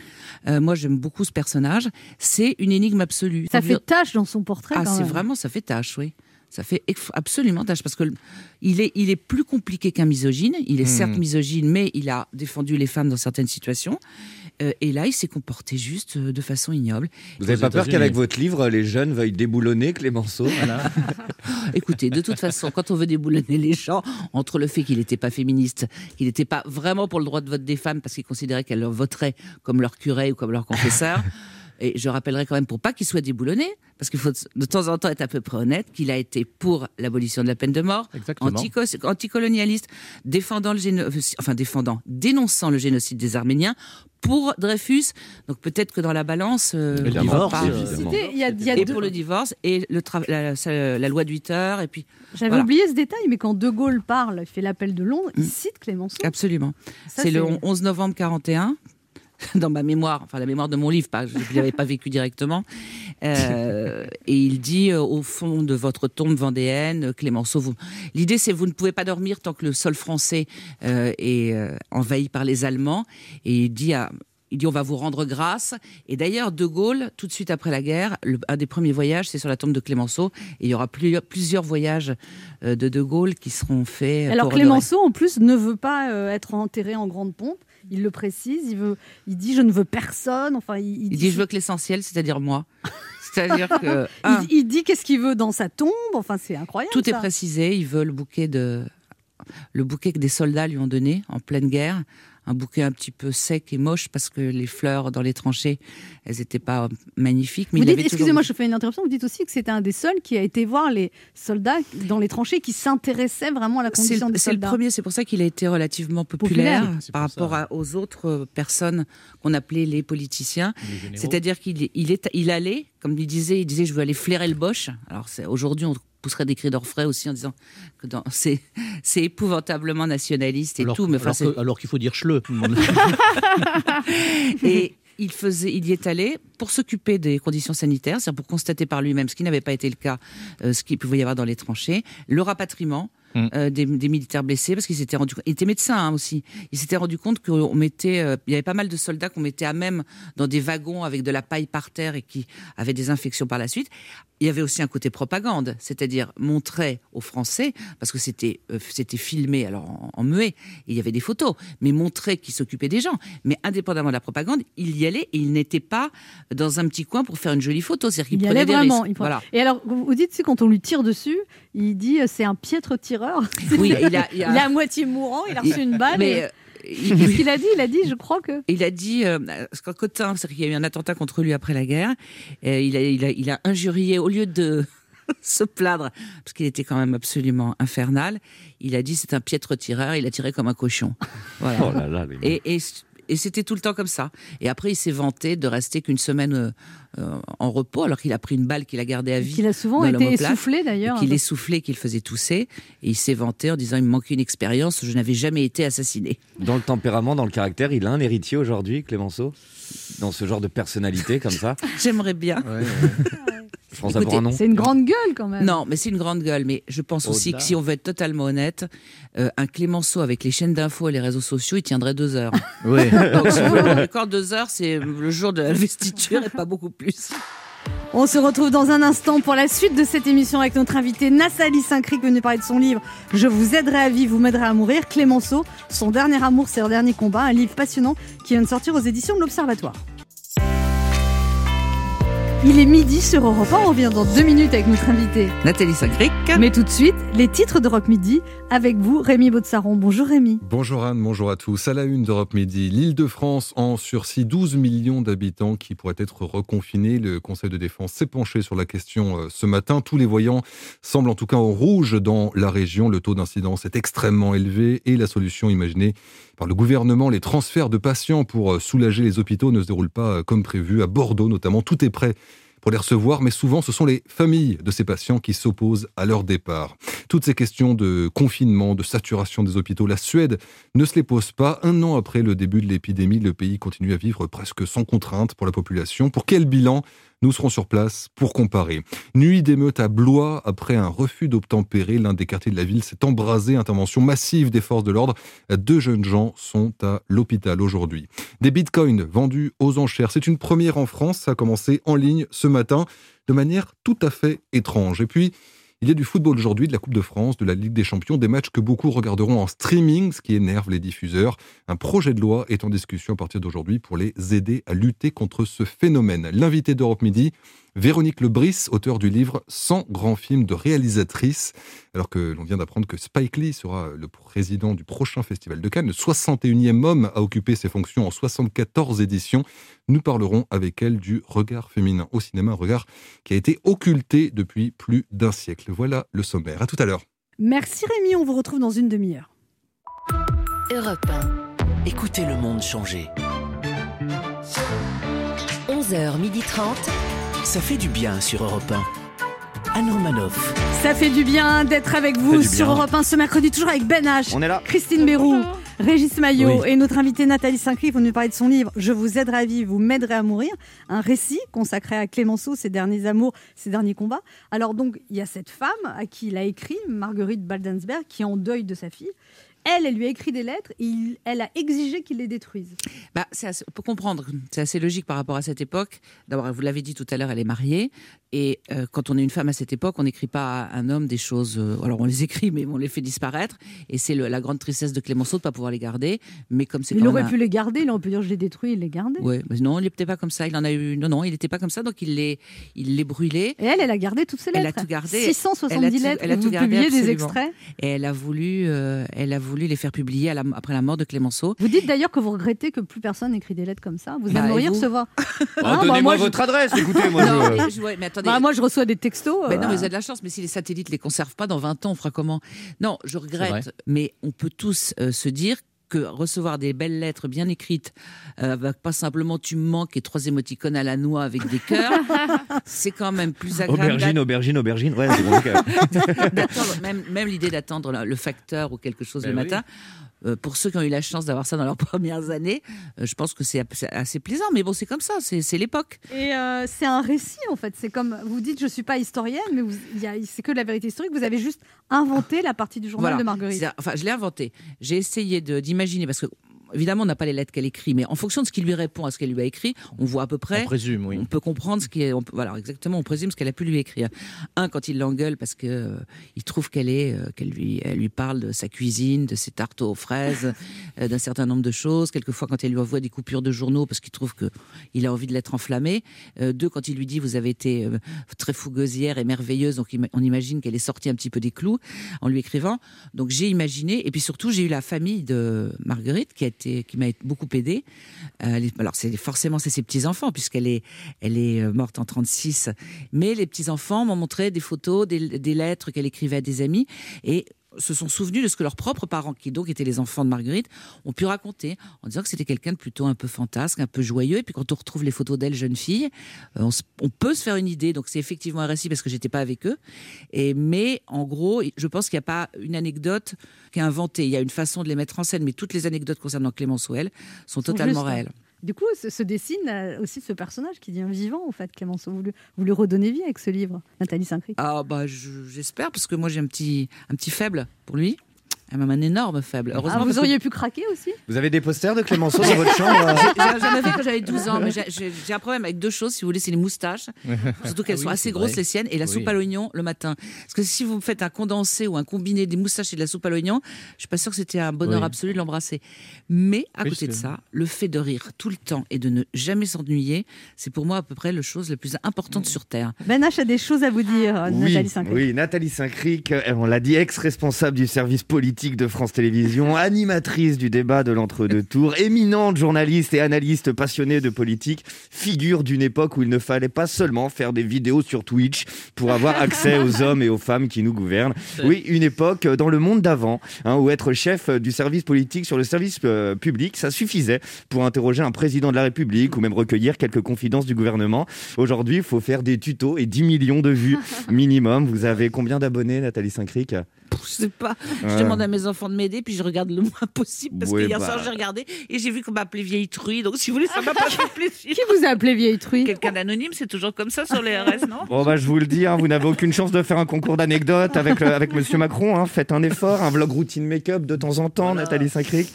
euh, moi, j'aime beaucoup ce personnage. C'est une énigme absolue. Ça fait tâche dans son portrait. Ah, c'est vraiment, ça fait tâche, oui. Ça fait absolument tâche parce que il est, il est plus compliqué qu'un misogyne. Il est certes Hmm. misogyne, mais il a défendu les femmes dans certaines situations. Euh, et là, il s'est comporté juste euh, de façon ignoble. Vous n'avez pas peur qu'avec votre livre, les jeunes veuillent déboulonner Clémenceau Voilà. Écoutez, de toute façon, quand on veut déboulonner les gens, entre le fait qu'il n'était pas féministe, qu'il n'était pas vraiment pour le droit de vote des femmes parce qu'il considérait qu'elles leur voteraient comme leur curé ou comme leur confesseur. Et je rappellerai quand même, pour pas qu'il soit déboulonné, parce qu'il faut de temps en temps être à peu près honnête, qu'il a été pour l'abolition de la peine de mort, antico- anticolonialiste, défendant le géno- enfin défendant, dénonçant le génocide des Arméniens pour Dreyfus. Donc peut-être que dans la balance, euh, Et le divorce, pas- Il y a, il y a et deux- pour le divorce et le tra- la, loi de 8 heures et puis J'avais voilà. oublié ce détail, mais quand De Gaulle parle, il fait l'appel de Londres, il Mm. cite Clémenceau. Absolument. C'est le 11 novembre 41. Dans ma mémoire, enfin la mémoire de mon livre, pas, je ne l'avais pas vécu directement. Euh, et il dit euh, au fond de votre tombe vendéenne, euh, Clémenceau, vous... l'idée c'est vous ne pouvez pas dormir tant que le sol français euh, est envahi par les Allemands. Et il dit à, il dit on va vous rendre grâce. Et d'ailleurs, De Gaulle, tout de suite après la guerre, le- un des premiers voyages, c'est sur la tombe de Clémenceau. Et il y aura plusieurs, plusieurs voyages de De Gaulle qui seront faits. Alors. Clémenceau, en plus, ne veut pas être enterré en grande pompe. Il le précise. Il veut. Il dit je ne veux personne. Enfin, il, Il dit je veux que l'essentiel, c'est-à-dire moi. C'est-à-dire que Il, un, il dit qu'est-ce qu'il veut dans sa tombe. Enfin, c'est incroyable. tout est précisé. Il veut le bouquet de le bouquet que des soldats lui ont donné en pleine guerre, un bouquet un petit peu sec et moche parce que les fleurs dans les tranchées, elles n'étaient pas magnifiques. Mais vous il dites, avait toujours- excusez-moi, je fais une interruption. Vous dites aussi que c'était un des seuls qui a été voir les soldats dans les tranchées, qui s'intéressait vraiment à la condition le, des c'est le soldats. premier, c'est pour ça qu'il a été relativement populaire, par rapport à- aux autres euh, personnes qu'on appelait les politiciens. C'est-à-dire qu'il il est, il allait, comme il disait, il disait je veux aller flairer le boche. Alors aujourd'hui on pousserait des cris d'orfraie aussi en disant que dans- c'est c'est épouvantablement nationaliste et alors, tout, mais alors, c'est- que- alors qu'il faut dire chleu. tout le monde. et il faisait, il y est allé pour s'occuper des conditions sanitaires, c'est-à-dire pour constater par lui-même ce qui n'avait pas été le cas, euh, ce qu'il pouvait y avoir dans les tranchées, le rapatriement. Mm. euh, des, des militaires blessés parce qu'il s'était rendu il était médecin hein, aussi. Il s'était rendu compte qu'on mettait euh, il y avait pas mal de soldats qu'on mettait à même dans des wagons avec de la paille par terre et qui avaient des infections par la suite. Il y avait aussi un côté propagande c'est-à-dire montrer aux Français parce que c'était euh, c'était filmé alors en, en muet et il y avait des photos mais montrer qu'il s'occupait des gens. Mais indépendamment de la propagande il y allait et il n'était pas dans un petit coin pour faire une jolie photo c'est-à-dire qu'il Il y prenait des vraiment. risques il prenait- voilà. Et alors, vous dites, c'est quand on lui tire dessus, il dit c'est un piètre tireur. oui il a, il Il a- est à moitié mourant, il a reçu une balle. mais et- euh, il- Qu'est-ce qu'il a dit? Il a dit, je crois que. Il a dit, euh, parce qu'en Cotin, c'est-à-dire qu'il y a eu un attentat contre lui après la guerre, et il, a, il, a, il a injurié, au lieu de se plaindre, parce qu'il était quand même absolument infernal, il a dit c'est un piètre tireur, il a tiré comme un cochon. Voilà. Oh là là, les- Et, et, et c'était tout le temps comme ça. Et après, il s'est vanté de rester qu'une semaine euh, en repos, alors qu'il a pris une balle qu'il a gardée à vie. Qu'il a souvent été essoufflé d'ailleurs. Qu'il essoufflait, qu'il faisait tousser. Et il s'est vanté en disant il me manquait une expérience, je n'avais jamais été assassiné. Dans le tempérament, dans le caractère, il a un héritier aujourd'hui, Clémenceau? Dans ce genre de personnalité comme ça? J'aimerais bien. C'est une grande gueule quand même. Non, mais c'est une grande gueule. Mais je pense aussi que si on veut être totalement honnête, euh, un Clémenceau avec les chaînes d'infos et les réseaux sociaux, il tiendrait deux heures. Oui. Donc, si vous encore deux heures, c'est le jour de la vestiture et pas beaucoup plus. On se retrouve dans un instant pour la suite de cette émission avec notre invité Nassali Saint-Cric venu parler de son livre Je vous aiderai à vivre, vous m'aiderez à mourir. Clémenceau, son dernier amour, c'est leur dernier combat, un livre passionnant qui vient de sortir aux éditions de l'Observatoire. Il est midi sur Europe 1, on revient dans deux minutes avec notre invité. Nathalie Saint-Cric. Mais tout de suite, les titres d'Europe Midi avec vous, Rémi Baudsaron. Bonjour Rémi. Bonjour Anne, bonjour à tous. À la une d'Europe Midi, l'Île-de-France en sursis 12 millions d'habitants qui pourraient être reconfinés. Le Conseil de défense s'est penché sur la question euh, ce matin. Tous les voyants semblent en tout cas en rouge dans la région. Le taux d'incidence est extrêmement élevé et la solution imaginée par le gouvernement, les transferts de patients pour euh, soulager les hôpitaux ne se déroulent pas euh, comme prévu. À Bordeaux notamment, tout est prêt pour les recevoir, mais souvent ce sont les familles de ces patients qui s'opposent à leur départ. Toutes ces questions de confinement, de saturation des hôpitaux, la Suède ne se les pose pas. Un an après le début de l'épidémie, le pays continue à vivre presque sans contrainte pour la population. Pour quel bilan nous serons sur place pour comparer. Nuit d'émeute à Blois après un refus d'obtempérer. L'un des quartiers de la ville s'est embrasé. Intervention massive des forces de l'ordre. Deux jeunes gens sont à l'hôpital aujourd'hui. Des bitcoins vendus aux enchères. C'est une première en France. Ça a commencé en ligne ce matin de manière tout à fait étrange. Et puis, il y a du football aujourd'hui, de la Coupe de France, de la Ligue des Champions, des matchs que beaucoup regarderont en streaming, ce qui énerve les diffuseurs. Un projet de loi est en discussion à partir d'aujourd'hui pour les aider à lutter contre ce phénomène. L'invité d'Europe Midi, Véronique Lebris, auteur du livre 100 grands films de réalisatrice, alors que l'on vient d'apprendre que Spike Lee sera le président du prochain festival de Cannes, le 61e homme à occuper ses fonctions en 74 éditions. Nous parlerons avec elle du regard féminin au cinéma, un regard qui a été occulté depuis plus d'un siècle. Voilà le sommaire. À tout à l'heure. Merci Rémi, on vous retrouve dans une demi-heure. Europe 1. Écoutez le monde changer. 11h30. Ça fait du bien sur Europe 1. Anne Romanoff. Ça fait du bien d'être avec vous sur. Europe 1 ce mercredi, toujours avec Ben H, On est là. Christine Bérou, Régis Maillot Oui. et notre invitée Nathalie Saint-Cric vont nous parler de son livre Je vous aiderai à vivre, vous m'aiderez à mourir, un récit consacré à Clémenceau, ses derniers amours, ses derniers combats. Alors donc, il y a cette femme à qui il a écrit, Marguerite Baldensberg, qui est en deuil de sa fille. Elle, elle lui a écrit des lettres et elle a exigé qu'il les détruise. Bah, assez- peut comprendre, c'est assez logique par rapport à cette époque. D'abord, vous l'avez dit tout à l'heure, elle est mariée. Et euh, quand on est une femme à cette époque, on n'écrit pas à un homme des choses. euh, alors on les écrit, mais on les fait disparaître. Et c'est la grande tristesse de Clémenceau de pas pouvoir les garder. Mais comme c'est Il aurait un- pu les garder, il aurait pu dire je les détruis, il les gardait. Ouais, mais non, il n'était pas comme ça. Il en a eu. Non, non, il n'était pas comme ça. Donc il les, il les brûlait. Et elle, elle a gardé toutes ses lettres. Elle a tout gardé. 670 Elle a tout- lettres. elle a tout vous gardé, publiez des extraits. Et elle a voulu, euh, elle a voulu les faire publier à la- après la mort de Clémenceau. Vous dites d'ailleurs que vous regrettez que plus personne n'écrit des lettres comme ça. Vous Bah, aimeriez et vous recevoir. Oh, Ah, bah, Donnez-moi moi, je- votre adresse, écoutez, moi Non, je... mais je- ouais, mais attendez. Bah, moi, je reçois des textos. Mais euh, non, mais vous avez de la chance. Mais si les satellites les conservent pas, dans 20 ans, on fera comment? Non, je regrette. Mais on peut tous euh, se dire que recevoir des belles lettres bien écrites, euh, avec pas simplement tu me manques et trois émoticônes à la noix avec des cœurs, c'est quand même plus agréable. Aubergine, aubergine, aubergine, ouais, c'est bon. même, même l'idée d'attendre le facteur ou quelque chose Ben le oui. matin. Euh, pour ceux qui ont eu la chance d'avoir ça dans leurs premières années, euh, je pense que c'est assez plaisant. Mais bon, c'est comme ça, c'est l'époque. Et euh, c'est un récit en fait. C'est comme vous dites, je suis pas historienne, mais c'est que de la vérité historique. Vous avez juste inventé la partie du journal Voilà. de Marguerite. Enfin, je l'ai inventé. J'ai essayé d'imaginer parce que. Évidemment, on n'a pas les lettres qu'elle écrit, mais en fonction de ce qu'il lui répond à ce qu'elle lui a écrit, on voit à peu près. On présume, oui. On peut comprendre ce qui est. on peut- voilà, exactement. On présume ce qu'elle a pu lui écrire. Un, quand il l'engueule parce que euh, il trouve qu'elle est, euh, qu'elle lui, elle lui parle de sa cuisine, de ses tartes aux fraises, euh, d'un certain nombre de choses. Quelquefois, quand elle lui envoie des coupures de journaux parce qu'il trouve que il a envie de l'être enflammé. Euh, deux, quand il lui dit vous avez été très fougueuse hier et merveilleuse, donc on imagine qu'elle est sortie un petit peu des clous en lui écrivant. Donc j'ai imaginé, et puis surtout j'ai eu la famille de Marguerite qui a été, qui m'a beaucoup aidé. Euh, alors c'est forcément c'est ses petits enfants puisqu'elle est, elle est euh, morte en 36. Mais les petits enfants m'ont montré des photos, des, des lettres qu'elle écrivait à des amis et se sont souvenus de ce que leurs propres parents, qui donc étaient les enfants de Marguerite, ont pu raconter en disant que c'était quelqu'un de plutôt un peu fantasque, un peu joyeux. Et puis quand on retrouve les photos d'elle jeune fille, euh, on, peut se faire une idée. Donc c'est effectivement un récit parce que j'étais pas avec eux. Et mais en gros, je pense qu'il n'y a pas une anecdote qui est inventée. Il y a une façon de les mettre en scène, mais toutes les anecdotes concernant Clémence Ouel sont Sont totalement hein. réelles. Du coup, se, dessine euh, aussi ce personnage qui devient vivant en fait, Clémenceau. Vous lui, vous lui redonnez vie avec ce livre, Nathalie Saint-Cric? Ah bah je- j'espère parce que moi j'ai un petit un petit faible pour lui. Ah, même un énorme faible. Heureusement Ah, vous parce que- auriez pu craquer aussi? Vous avez des posters de Clémenceau dans votre chambre euh? J'ai- J'en avais quand j'avais 12 ans, mais j'ai- un problème avec deux choses, si vous voulez, c'est les moustaches. Surtout qu'elles Ah oui, sont assez grosses, vrai. les siennes, et la Oui. soupe à l'oignon le matin. Parce que si vous me faites un condensé ou un combiné des moustaches et de la soupe à l'oignon, je suis pas sûre que c'était un bonheur Oui. absolu de l'embrasser. Mais à côté de ça, le fait de rire tout le temps et de ne jamais s'ennuyer, c'est pour moi à peu près la chose la plus importante sur Terre. Ben H a des choses à vous dire, Oui, Nathalie Saint-Cric. oui, Nathalie Saint-Cric, euh, on l'a dit, ex-responsable du service politique de France Télévisions, animatrice du débat de l'entre-deux tours, éminente journaliste et analyste passionnée de politique, figure d'une époque où il ne fallait pas seulement faire des vidéos sur Twitch pour avoir accès aux hommes et aux femmes qui nous gouvernent. Oui, une époque dans le monde d'avant, hein, où être chef du service politique sur le service euh, public, ça suffisait pour interroger un président de la République ou même recueillir quelques confidences du gouvernement. Aujourd'hui, il faut faire des tutos et 10 millions de vues minimum. Vous avez combien d'abonnés, Nathalie Saint-Cric? Je sais pas. Je Ouais. demande à mes enfants de m'aider, puis je regarde le moins possible. Parce Ouais, que hier bah. soir, j'ai regardé et j'ai vu qu'on m'appelait vieille truie. Donc, si vous voulez, ça m'a pas fait plaisir. Qui vous a appelé vieille truie Quelqu'un d'anonyme, c'est toujours comme ça sur les RS, non? Bon bah je vous le dis, hein, vous n'avez aucune chance de faire un concours d'anecdotes avec, le- avec Monsieur Macron. hein. Faites un effort, un vlog routine make-up de temps en temps, Nathalie Saint-Cric.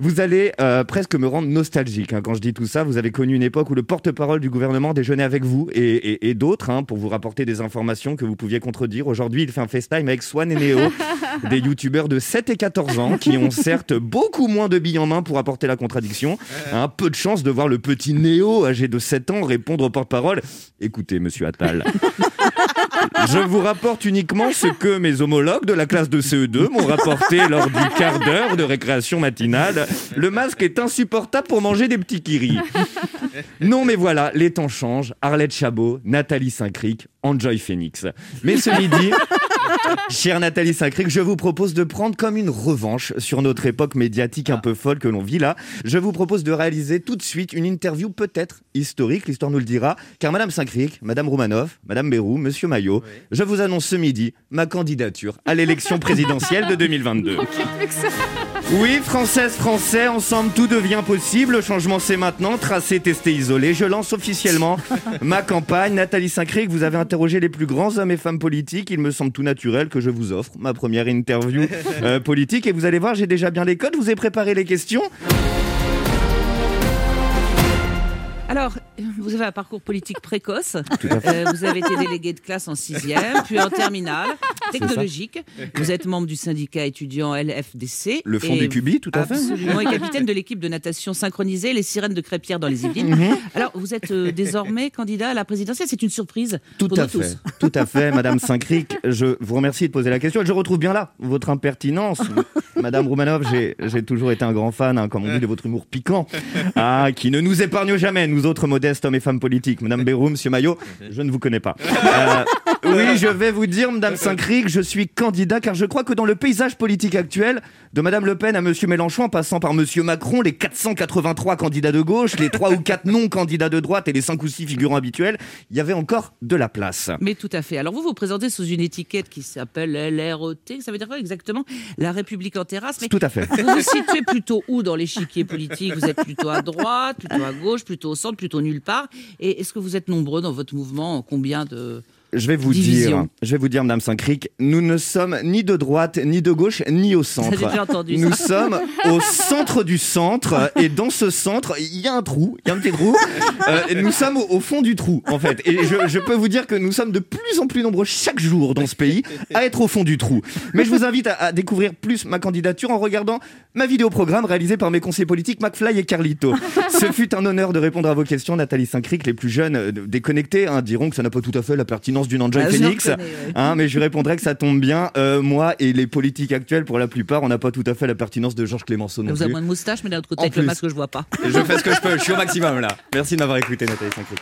Vous allez euh, presque me rendre nostalgique hein, quand je dis tout ça. Vous avez connu une époque où le porte-parole du gouvernement déjeunait avec vous et, et- et d'autres hein, pour vous rapporter des informations que vous pouviez contredire. Aujourd'hui, il fait un FaceTime avec Swan et Néo, des youtubeurs de 7 et 14 ans qui ont certes beaucoup moins de billes en main pour apporter la contradiction. Un peu de chance de voir le petit Néo âgé de 7 ans répondre au porte-parole. Écoutez, monsieur Attal. Je vous rapporte uniquement ce que mes homologues de la classe de CE2 m'ont rapporté lors du quart d'heure de récréation matinale. Le masque est insupportable pour manger des petits kiris. Non, mais voilà, les temps changent. Arlette Chabot, Nathalie Saint-Cric, Enjoy Phoenix. Mais ce midi, chère Nathalie Saint-Cric, je vous propose de prendre comme une revanche sur notre époque médiatique un peu folle que l'on vit là. Je vous propose de réaliser tout de suite une interview peut-être historique, l'histoire nous le dira, car Madame Saint-Cric, Madame Roumanoff, Madame Bérou, Monsieur Maillot, je vous annonce ce midi ma candidature à l'élection présidentielle de 2022. Oui, Françaises, Français, ensemble tout devient possible. Le changement c'est maintenant. Tracé, testé, isolé. Je lance officiellement ma campagne. Nathalie Saint-Cric, vous avez interrogé les plus grands hommes et femmes politiques. Il me semble tout naturel que je vous offre ma première interview euh, politique. Et vous allez voir, j'ai déjà bien les codes. Vous ai préparé les questions. Alors, vous avez un parcours politique précoce. Euh, vous avez été délégué de classe en sixième, puis en terminale, technologique. Vous êtes membre du syndicat étudiant LFDC. Le fond du Cubi, tout à fait. Absolument, et capitaine de l'équipe de natation synchronisée, les sirènes de Crépierre dans les Yvelines. Mhm. Alors, vous êtes euh, désormais candidat à la présidentielle. C'est une surprise Tout pour à nous fait, tous. tout à fait, Madame Saint-Cric. Je vous remercie de poser la question. Je retrouve bien là votre impertinence, Madame Romanov. J'ai j'ai toujours été un grand fan, hein, comme on dit, de votre humour piquant, ah, qui ne nous épargne jamais, nous autres modestes hommes et femmes politiques. Madame Béroum, Monsieur Maillot, je ne vous connais pas. Euh, oui, je vais vous dire, Madame Saint-Cric, je suis candidat car je crois que dans le paysage politique actuel, de Madame Le Pen à Monsieur Mélenchon, en passant par Monsieur Macron, les 483 candidats de gauche, les 3 ou 4 non-candidats de droite et les 5 ou 6 figurants habituels, il y avait encore de la place. Mais tout à fait. Alors, vous vous présentez sous une étiquette qui s'appelle LROT. Ça veut dire quoi exactement? La République en terrasse. Mais Tout à fait. Vous vous situez plutôt où dans l'échiquier politique? Vous êtes plutôt à droite, plutôt à gauche, plutôt au centre, plutôt nulle part? Et est-ce que vous êtes nombreux dans votre mouvement? Combien de. Je vais vous Division. dire, je vais vous dire, Madame Saint-Cric, nous ne sommes ni de droite, ni de gauche, ni au centre. j'ai déjà entendu ça. nous sommes au centre du centre, et dans ce centre, il y a un trou, il y a un petit trou. Euh, et nous sommes au, au fond du trou, en fait. Et je, je peux vous dire que nous sommes de plus en plus nombreux chaque jour dans ce pays à être au fond du trou. Mais je vous invite à, à découvrir plus ma candidature en regardant ma vidéo programme réalisée par mes conseillers politiques McFly et Carlito. Ce fut un honneur de répondre à vos questions, Nathalie Saint-Cric. Les plus jeunes euh, déconnectés hein, diront que ça n'a pas tout à fait la pertinence d'une Enjoy Ah, Phoenix. ouais. Hein, mais je répondrai que ça tombe bien. Euh, moi et les politiques actuels, pour la plupart, on n'a pas tout à fait la pertinence de Georges Clémenceau non Vous avez moins de moustache, mais d'un autre côté, avec le plus. masque, je vois pas. Je fais ce que je peux, je suis au maximum là. Merci de m'avoir écouté, Nathalie Saint-Cric.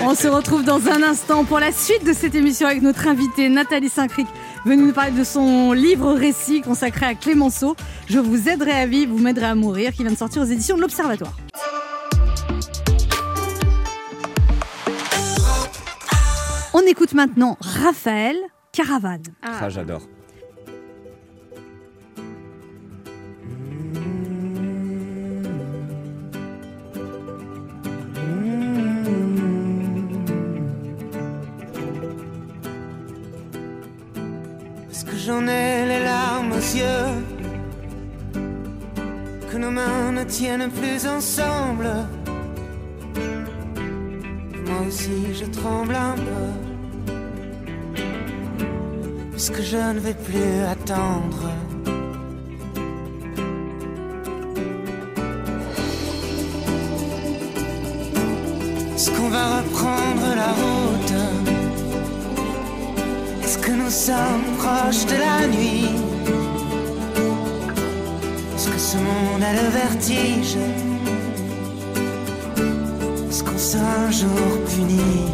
On se retrouve dans un instant pour la suite de cette émission avec notre invitée Nathalie Saint-Cric, venue nous parler de son livre récit consacré à Clémenceau. Je vous aiderai à vivre, vous m'aiderez à mourir, qui vient de sortir aux éditions de l'Observatoire. On écoute maintenant Raphaël Caravane. Ah, j'adore. J'en ai les larmes aux yeux, que nos mains ne tiennent plus ensemble. Moi aussi je tremble un peu, puisque je ne vais plus attendre. Est-ce qu'on va reprendre la route? Nous sommes proches de la nuit. Est-ce que ce monde a le vertige? Est-ce qu'on sera un jour puni?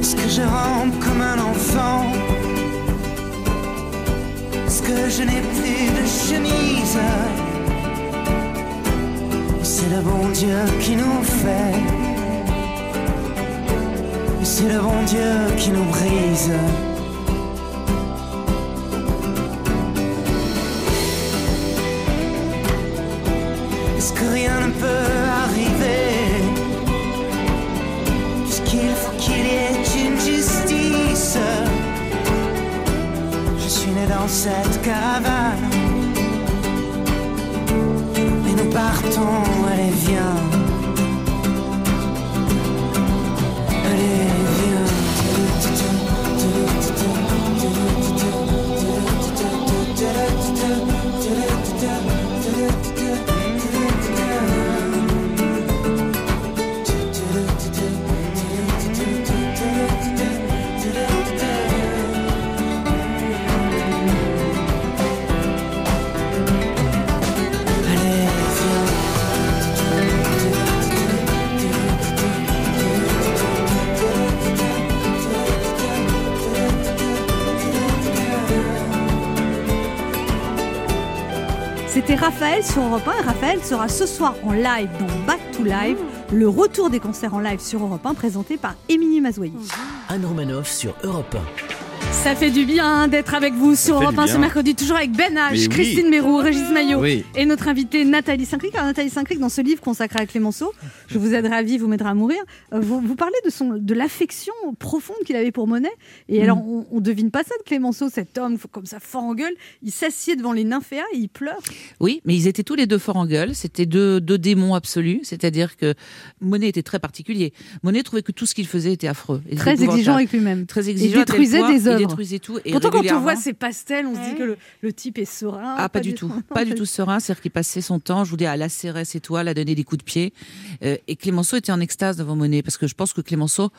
Est-ce que je rampe comme un enfant? Est-ce que je n'ai plus de chemise? C'est le bon Dieu qui nous fait. C'est le bon Dieu qui nous brise. Est-ce que rien ne peut arriver? Puisqu'il faut qu'il y ait une justice? Je suis né dans cette caravane. Et nous partons, viens C'était Raphaël sur Europe 1 et Raphaël sera ce soir en live dans Back to Live, le retour des concerts en live sur Europe 1 présenté par Émilie Mazoyer. Anne Romanoff sur Europe Ça fait du bien d'être avec vous sur Europe du 1 ce mercredi, toujours avec Ben H, Mais oui. Christine Mérou, Régis Maillot Oui. et notre invitée Nathalie Saint-Cric. Alors Nathalie Saint-Cric, dans ce livre consacré à Clémenceau, je vous aiderai à vivre, vous m'aiderez à mourir, euh, vous, vous parlez de, son, de l'affection profonde qu'il avait pour Monet. Et alors, on, on devine pas ça de Clémenceau, cet homme comme ça, fort en gueule. Il s'assied devant les nymphéas et il pleure. Oui, mais ils étaient tous les deux forts en gueule. C'était deux, deux démons absolus. C'est-à-dire que Monet était très particulier. Monet trouvait que tout ce qu'il faisait était affreux. et Très exigeant avec lui-même. Très Il exigeant. tel détruisait des œuvres. Tout. Et Pourtant, quand on voit ces pastels, on se dit que le, le type est serein. Ah, pas, du du tout. Pas du tout serein. C'est-à-dire qu'il passait son temps, je vous dis, à lacérer ses toiles, à donner des coups de pied. Euh, et Clémenceau était en extase devant Monet parce que je pense que Clémenceau,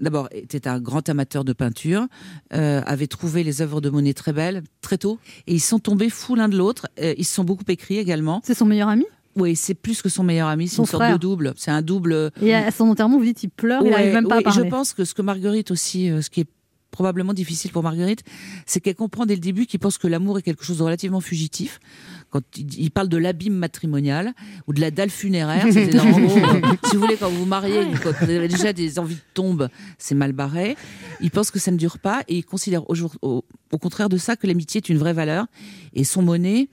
d'abord, était un grand amateur de peinture, euh, avait trouvé les œuvres de Monet très belles, très tôt. Et ils sont tombés fous l'un de l'autre. Euh, ils se sont beaucoup écrits également. C'est son meilleur ami? Oui, c'est plus que son meilleur ami. C'est une sorte frère. de double. C'est un double. Et à son enterrement, vous dites il pleure, il n'arrive même pas ouais, à et Je parler. pense que ce que Marguerite aussi, ce qui est probablement difficile pour Marguerite, c'est qu'elle comprend dès le début qu'il pense que l'amour est quelque chose de relativement fugitif. Quand il, parle de l'abîme matrimonial ou de la dalle funéraire, c'est en gros, si vous voulez, quand vous vous mariez, quand vous avez déjà des envies de tombe, c'est mal barré. Il pense que ça ne dure pas et il considère au, jour- au, au contraire de ça que l'amitié est une vraie valeur. Et son Monet,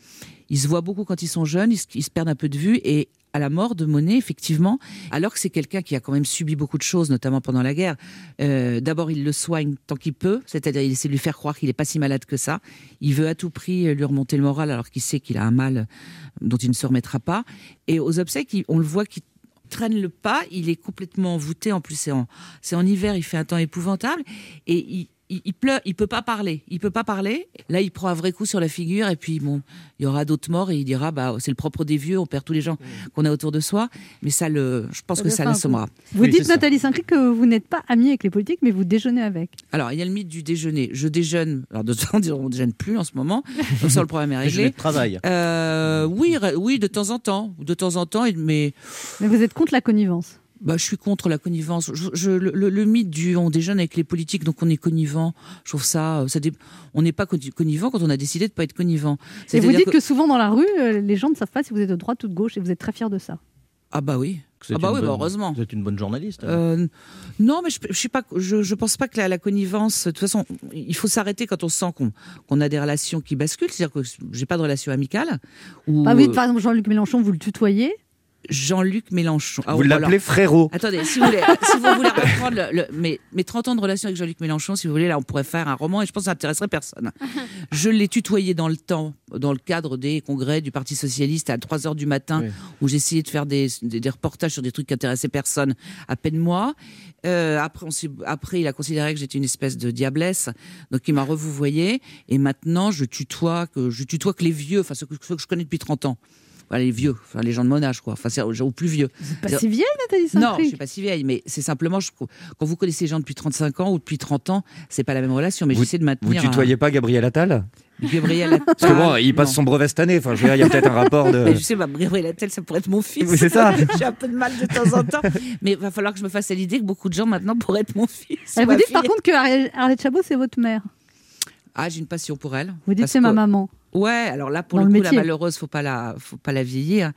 ils se voient beaucoup quand ils sont jeunes, ils se, ils se perdent un peu de vue et à la mort de Monet, effectivement, alors que c'est quelqu'un qui a quand même subi beaucoup de choses, notamment pendant la guerre. euh, D'abord, il le soigne tant qu'il peut, c'est-à-dire il essaie de lui faire croire qu'il n'est pas si malade que ça. Il veut à tout prix lui remonter le moral alors qu'il sait qu'il a un mal dont il ne se remettra pas. Et aux obsèques, on le voit qu'il traîne le pas, il est complètement voûté, en plus c'est en, en hiver, il fait un temps épouvantable, et il, il, il pleure, il peut pas parler, il peut pas parler. Là, il prend un vrai coup sur la figure, et puis bon, il y aura d'autres morts, et il dira, bah, c'est le propre des vieux, on perd tous les gens qu'on a autour de soi, mais ça le, je pense Ça que ça l'assommera. coup. Vous dites, Nathalie Saint-Cric, que vous n'êtes pas amie avec les politiques, mais vous déjeunez avec. Alors, il y a le mythe du déjeuner. Je déjeune. Alors, de temps en temps, on déjeune plus en ce moment. Donc, ça, le problème est réglé. de travail. Euh, oui, oui, de temps en temps. De temps en temps. Mais vous êtes contre la connivence. Bah, je suis contre la connivence. Je, je- le, le- le mythe du on déjeune avec les politiques, donc on est connivant. Je trouve ça. euh, ça dé- On n'est pas conni- connivant quand on a décidé de pas être connivant. Et vous dites que... souvent dans la rue, euh, les gens ne savent pas si vous êtes de droite ou de gauche, et vous êtes très fier de ça. Ah bah oui. Ah bah oui, bah bonne- heureusement. Vous êtes une bonne journaliste. Euh, non, mais je, je sais pas. Je, je pense pas que la, la connivence. De toute façon, il faut s'arrêter quand on sent qu'on a des relations qui basculent. C'est-à-dire que j'ai pas de relation amicale. Ou, Bah oui, par exemple, Jean-Luc Mélenchon, vous le tutoyez. Jean-Luc Mélenchon. Ah, Vous bon, l'appelez alors- frérot. Attendez, si vous voulez, si vous voulez reprendre le- le- mes, mes 30 ans de relation avec Jean-Luc Mélenchon, si vous voulez, là, on pourrait faire un roman et je pense que ça n'intéresserait personne. Je l'ai tutoyé dans le temps, dans le cadre des congrès du Parti Socialiste à 3 heures du matin, Oui. où j'essayais de faire des, des- des reportages sur des trucs qui intéressaient personne, à peine moi. Euh, après, on s'est- après, il a considéré que j'étais une espèce de diablesse, donc il m'a revouvoyé. Et maintenant, je tutoie que, je tutoie que les vieux, enfin ceux que, ceux que je connais depuis 30 ans. Voilà, les vieux, enfin les gens de mon âge, quoi. Enfin, c'est au plus vieux. Pas si vieille, Nathalie Non, Saint-Cric. je suis pas si vieille, mais c'est simplement je- quand vous connaissez les gens depuis 35 ans ou depuis 30 ans, c'est pas la même relation. Mais Vous- j'essaie de Vous maintenir. tutoyez pas Gabriel Attal? Gabriel Parce que bon, il passe non. son brevet cette année. Enfin, je veux dire, il y a peut-être un rapport de. Mais je sais, bah, Gabriel Attal, ça pourrait être mon fils. Oui, c'est ça. J'ai un peu de mal de temps en temps. Mais il va falloir que je me fasse à l'idée que beaucoup de gens maintenant pourraient être mon fils. Vous ma dites par contre que Arlette Chabot, c'est votre mère. Ah, j'ai une passion pour elle. Vous dites c'est que- ma maman. Ouais, alors là pour Dans le le coup la malheureuse, faut pas la faut pas la vieillir.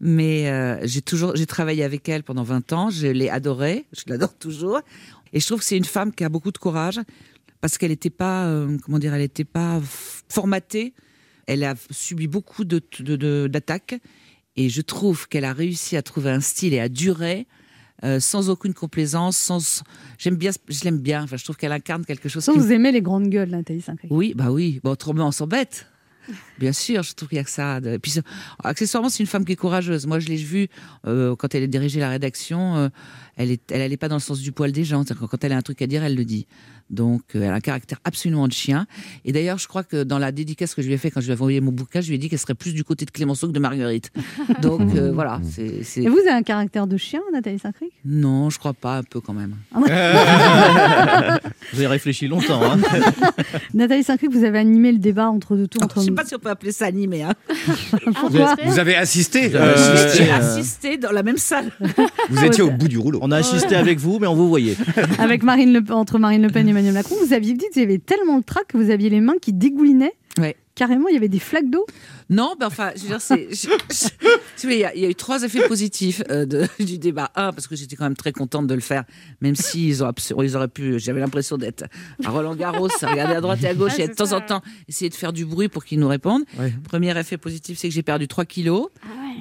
Mais euh, j'ai toujours j'ai travaillé avec elle pendant 20 ans, je l'ai adorée, je l'adore toujours et je trouve que c'est une femme qui a beaucoup de courage parce qu'elle n'était pas euh, comment dire, elle n'était pas formatée. Elle a subi beaucoup de d'attaques et je trouve qu'elle a réussi à trouver un style et à durer euh, sans aucune complaisance, sans j'aime bien je l'aime bien, enfin je trouve qu'elle incarne quelque chose qui vous aimez les grandes gueules, Nathalie Saint-Cric. oui, bah oui. Bon, autrement, on s'embête. Bien sûr, je trouve qu'il y a que ça. puis, accessoirement, c'est une femme qui est courageuse. Moi, je l'ai vue euh, quand elle a dirigé la rédaction. euh, elle est, elle pas dans le sens du poil des gens. Quand elle a un truc à dire, elle le dit. Donc, euh, elle a un caractère absolument de chien. Et d'ailleurs, je crois que dans la dédicace que je lui ai fait quand je lui ai envoyé mon bouquin, je lui ai dit qu'elle serait plus du côté de Clémenceau que de Marguerite. Donc, euh, voilà. c'est- c'est- Et vous avez un caractère de chien, Nathalie Saint-Cric? Non, je crois pas, un peu quand même. Vous avez réfléchi longtemps. Hein Nathalie Saint-Cric, vous avez animé le débat entre deux tours. Entre... Je sais pas si on peut appeler ça animé. Hein. Pourquoi Vous avez assisté. Euh, assisté. Euh, assisté dans la même salle. vous étiez au bout du rouleau. On a assisté avec vous, mais on vous voyait. Avec Marine le... entre Marine Le Pen et Emmanuel Macron, vous aviez dit que vous aviez tellement le trac que vous aviez les mains qui dégoulinaient. Ouais. Carrément, il y avait des flaques d'eau? Non, ben enfin, je veux dire, c'est. je- je- Il y, a- il y a eu trois effets positifs euh, de- du débat. Un, parce que j'étais quand même très contente de le faire, même s'ils ont abs- ils auraient pu. J'avais l'impression d'être à Roland Garros, à regarder à droite et à gauche Ah, et de temps ça, en temps essayer de faire du bruit pour qu'ils nous répondent. Premier effet positif, c'est que j'ai perdu 3 kilos.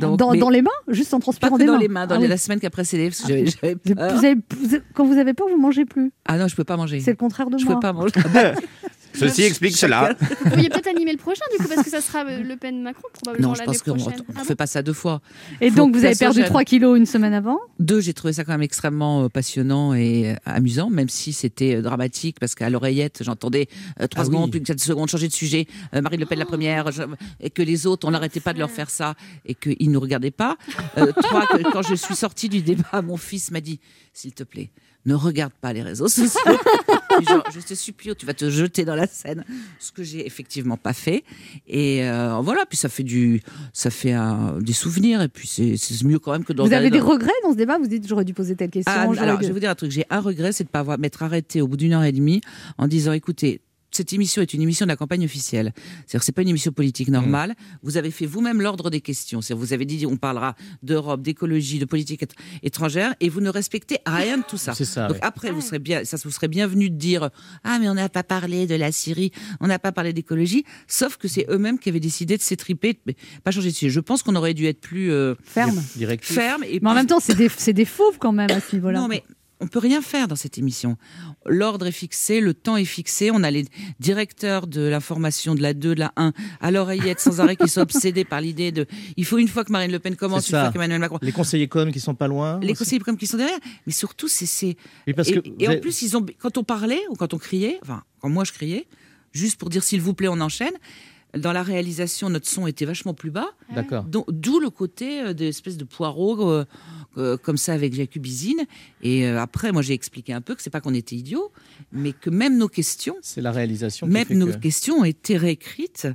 Donc, dans, mais dans les mains? Juste en pas transpirant que des dans mains les mains, dans Ah les- oui. la semaine qui a précédé, parce que j'avais- j'avais Vous avez- vous- quand vous avez peur, vous mangez plus? Ah non, je peux pas manger. C'est le contraire de Je moi. peux pas manger. Ceci explique cela. Vous pourriez peut-être animer le prochain, du coup, parce que ça sera euh, Le Pen-Macron, probablement Non, je pense qu'on ne Ah fait pas ça deux fois. Et Faut donc, que vous avez perdu jeune. 3 kilos une semaine avant? Deux, j'ai trouvé ça quand même extrêmement euh, passionnant et euh, amusant, même si c'était dramatique, parce qu'à l'oreillette, j'entendais euh, trois Ah secondes, oui. puis quatre secondes, changer de sujet, euh, Marine Le Pen la première, je- et que les autres, on n'arrêtait pas de leur faire ça, et qu'ils ne nous regardaient pas. Euh, trois, que quand je suis sortie du débat, mon fils m'a dit, s'il te plaît, ne regarde pas les réseaux sociaux. Genre, je te supplie, tu vas te jeter dans la scène, ce que j'ai effectivement pas fait. Et euh, voilà, puis ça fait du, ça fait un- des souvenirs, et puis c'est mieux quand même que de Vous avez des dans- regrets dans ce débat? Vous dites, j'aurais dû poser telle question. ah, alors, je vais vous dire un truc. J'ai un regret, c'est de ne pas avoir, m'être arrêté au bout d'une heure et demie en disant, écoutez, cette émission est une émission de la campagne officielle. C'est-à-dire que c'est pas une émission politique normale. Vous avez fait vous-même l'ordre des questions. C'est-à-dire vous avez dit, on parlera d'Europe, d'écologie, de politique étr- étrangère, et vous ne respectez rien de tout ça. C'est ça, Donc ouais. après, vous serez bien, ça vous serait bienvenu de dire, ah mais on n'a pas parlé de la Syrie, on n'a pas parlé d'écologie. Sauf que c'est eux-mêmes qui avaient décidé de s'étriper, mais pas changer de sujet. Je pense qu'on aurait dû être plus euh, Ferme. Directif. ferme. Et Mais en même temps, c'est des, c'est des fauves quand même à ce niveau-là. non, mais on peut rien faire dans cette émission. L'ordre est fixé, le temps est fixé. On a les directeurs de l'information de la 2, de la 1 à l'oreillette sans arrêt qui sont obsédés par l'idée de. Il faut une fois que Marine Le Pen commence, une fois qu'Emmanuel Macron. Les conseillers com qui sont pas loin. Les aussi. conseillers comme qui sont derrière, mais surtout c'est et, que et en avez- plus ils ont quand on parlait ou quand on criait, enfin quand moi je criais, juste pour dire s'il vous plaît on enchaîne. Dans la réalisation, notre son était vachement plus bas. D'accord. Donc, D'où le côté euh, d'espèce de poireau euh, euh, comme ça avec Jacobizine. Et euh, après, moi j'ai expliqué un peu que c'est pas qu'on était idiots, mais que même nos questions, C'est la réalisation qui même nos que- questions ont été réécrites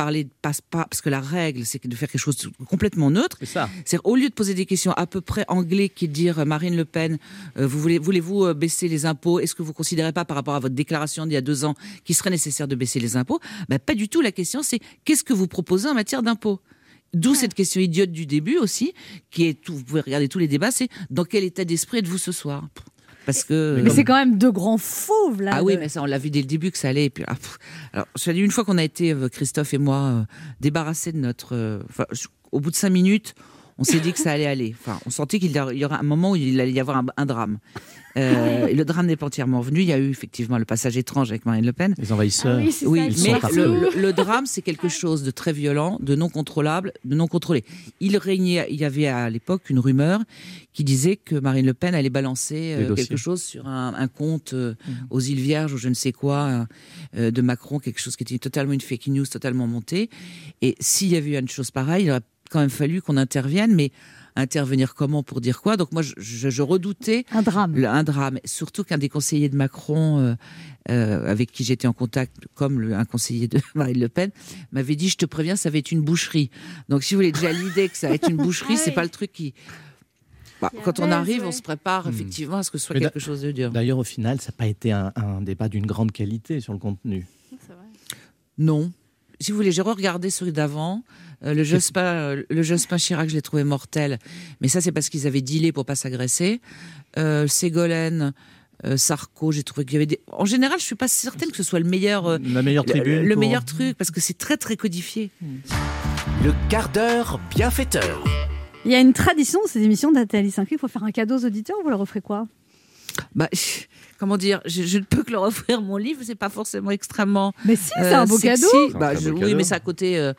par les passe pas parce que la règle c'est de faire quelque chose de complètement neutre. C'est ça. C'est au lieu de poser des questions à peu près anglais qui est de dire euh, Marine Le Pen, euh, vous voulez voulez-vous euh, baisser les impôts? Est-ce que vous considérez pas par rapport à votre déclaration d'il y a deux ans qu'il serait nécessaire de baisser les impôts? Ben, pas du tout. La question c'est qu'est-ce que vous proposez en matière d'impôts? D'où cette question idiote du début aussi, qui est tout, vous pouvez regarder tous les débats, c'est dans quel état d'esprit êtes-vous ce soir? Parce que Mais c'est quand même deux grands fauves là. ah oui, mais ça, on l'a vu dès le début que ça allait. Et puis, ah, alors, je dis une fois qu'on a été, euh, Christophe et moi, euh, débarrassés de notre. euh, enfin, au bout de cinq minutes, on s'est dit que ça allait aller. Enfin, on sentait qu'il y aurait- il y aurait un moment où il allait y avoir un, un drame. Euh, et le drame n'est pas entièrement venu. Il y a eu effectivement le passage étrange avec Marine Le Pen. Les envahisseurs. Ah oui, ils mais sont le, partout. le- le drame, c'est quelque chose de très violent, de non contrôlable, de non contrôlé. Il régnait, il y avait à l'époque une rumeur qui disait que Marine Le Pen allait balancer euh, quelque chose sur un, un compte euh, aux îles Vierges ou je ne sais quoi euh, de Macron, quelque chose qui était totalement une fake news, totalement montée. Et s'il y avait eu une chose pareille, il aurait quand même fallu qu'on intervienne, mais intervenir comment pour dire quoi Donc moi, je, je- je redoutais Un drame. le- un drame. Surtout qu'un des conseillers de Macron, euh, euh, avec qui j'étais en contact, comme le- un conseiller de Marine Le Pen, m'avait dit Je te préviens, ça va être une boucherie. Donc, si vous voulez, déjà l'idée que ça va être une boucherie, Ah c'est pas le truc qui. Bah, quand on arrive, on se prépare Hmm. effectivement à ce que ce soit Mais quelque chose de dur. D'ailleurs, au final, ça n'a pas été un, un débat d'une grande qualité sur le contenu. Vrai. Non. Si vous voulez, j'ai regardé celui d'avant. Euh, le Jospin, euh, le Jospin Chirac, je l'ai trouvé mortel. Mais ça, c'est parce qu'ils avaient dealé pour pas s'agresser. Euh, Ségolène, euh, Sarko, j'ai trouvé qu'il y avait des. En général, je suis pas certaine que ce soit le meilleur. euh, La meilleure le- tribune. le pour- meilleur truc, parce que c'est très très codifié. Le quart d'heure bienfaiteur. Il y a une tradition de ces émissions d'Athalie Sinclair. Il faut faire un cadeau aux auditeurs. Vous leur offrez quoi? Bah, comment dire, je, je ne peux que leur offrir mon livre, c'est pas forcément extrêmement. Mais si, c'est euh, un beau sexy. cadeau. Bah, je- beau oui, mais c'est à côté. euh,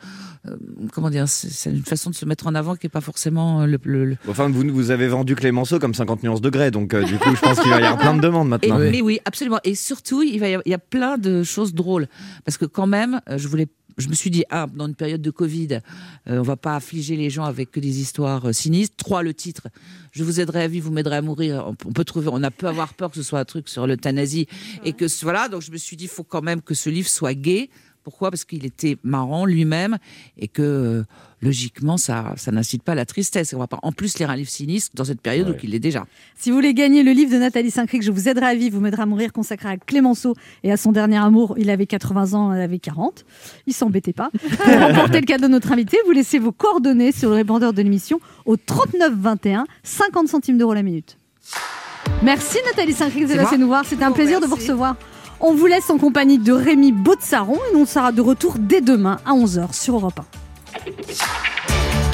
euh, comment dire, c'est une façon de se mettre en avant qui est pas forcément euh, le. le- le- Enfin, vous, vous avez vendu Clémenceau comme 50 nuances degrés, donc euh, du coup, je pense qu'il va y avoir plein de demandes Et- maintenant. Mais oui, absolument. Et surtout, il, va y avoir- il y a plein de choses drôles. Parce que quand même, euh, je voulais. Je me suis dit, ah, dans une période de Covid, euh, on va pas affliger les gens avec que des histoires euh, sinistres. Trois, le titre. Je vous aiderai à vivre, vous m'aiderez à mourir. On, on peut trouver, on a peut avoir peur que ce soit un truc sur l'euthanasie et que voilà. Donc je me suis dit, il faut quand même que ce livre soit gai Pourquoi? Parce qu'il était marrant lui-même et que euh, logiquement, ça, ça n'incite pas à la tristesse. On va pas en plus lire un livre sinistre dans cette période où il l'est déjà. Si vous voulez gagner le livre de Nathalie Saint-Cric, je vous aiderai à vivre, vous m'aiderez à mourir, consacré à Clémenceau et à son dernier amour. Il avait 80 ans, elle avait 40. Il s'embêtait pas. Pour remporter le cadeau de notre invité, vous laissez vos coordonnées sur le répondeur de l'émission au 39 21, 50 centimes d'euros la minute. Merci Nathalie Saint-Cric passée nous voir. C'était un Oh, plaisir de vous recevoir. On vous laisse en compagnie de Rémi Botsaron et on sera de retour dès demain à 11h sur Europe 1.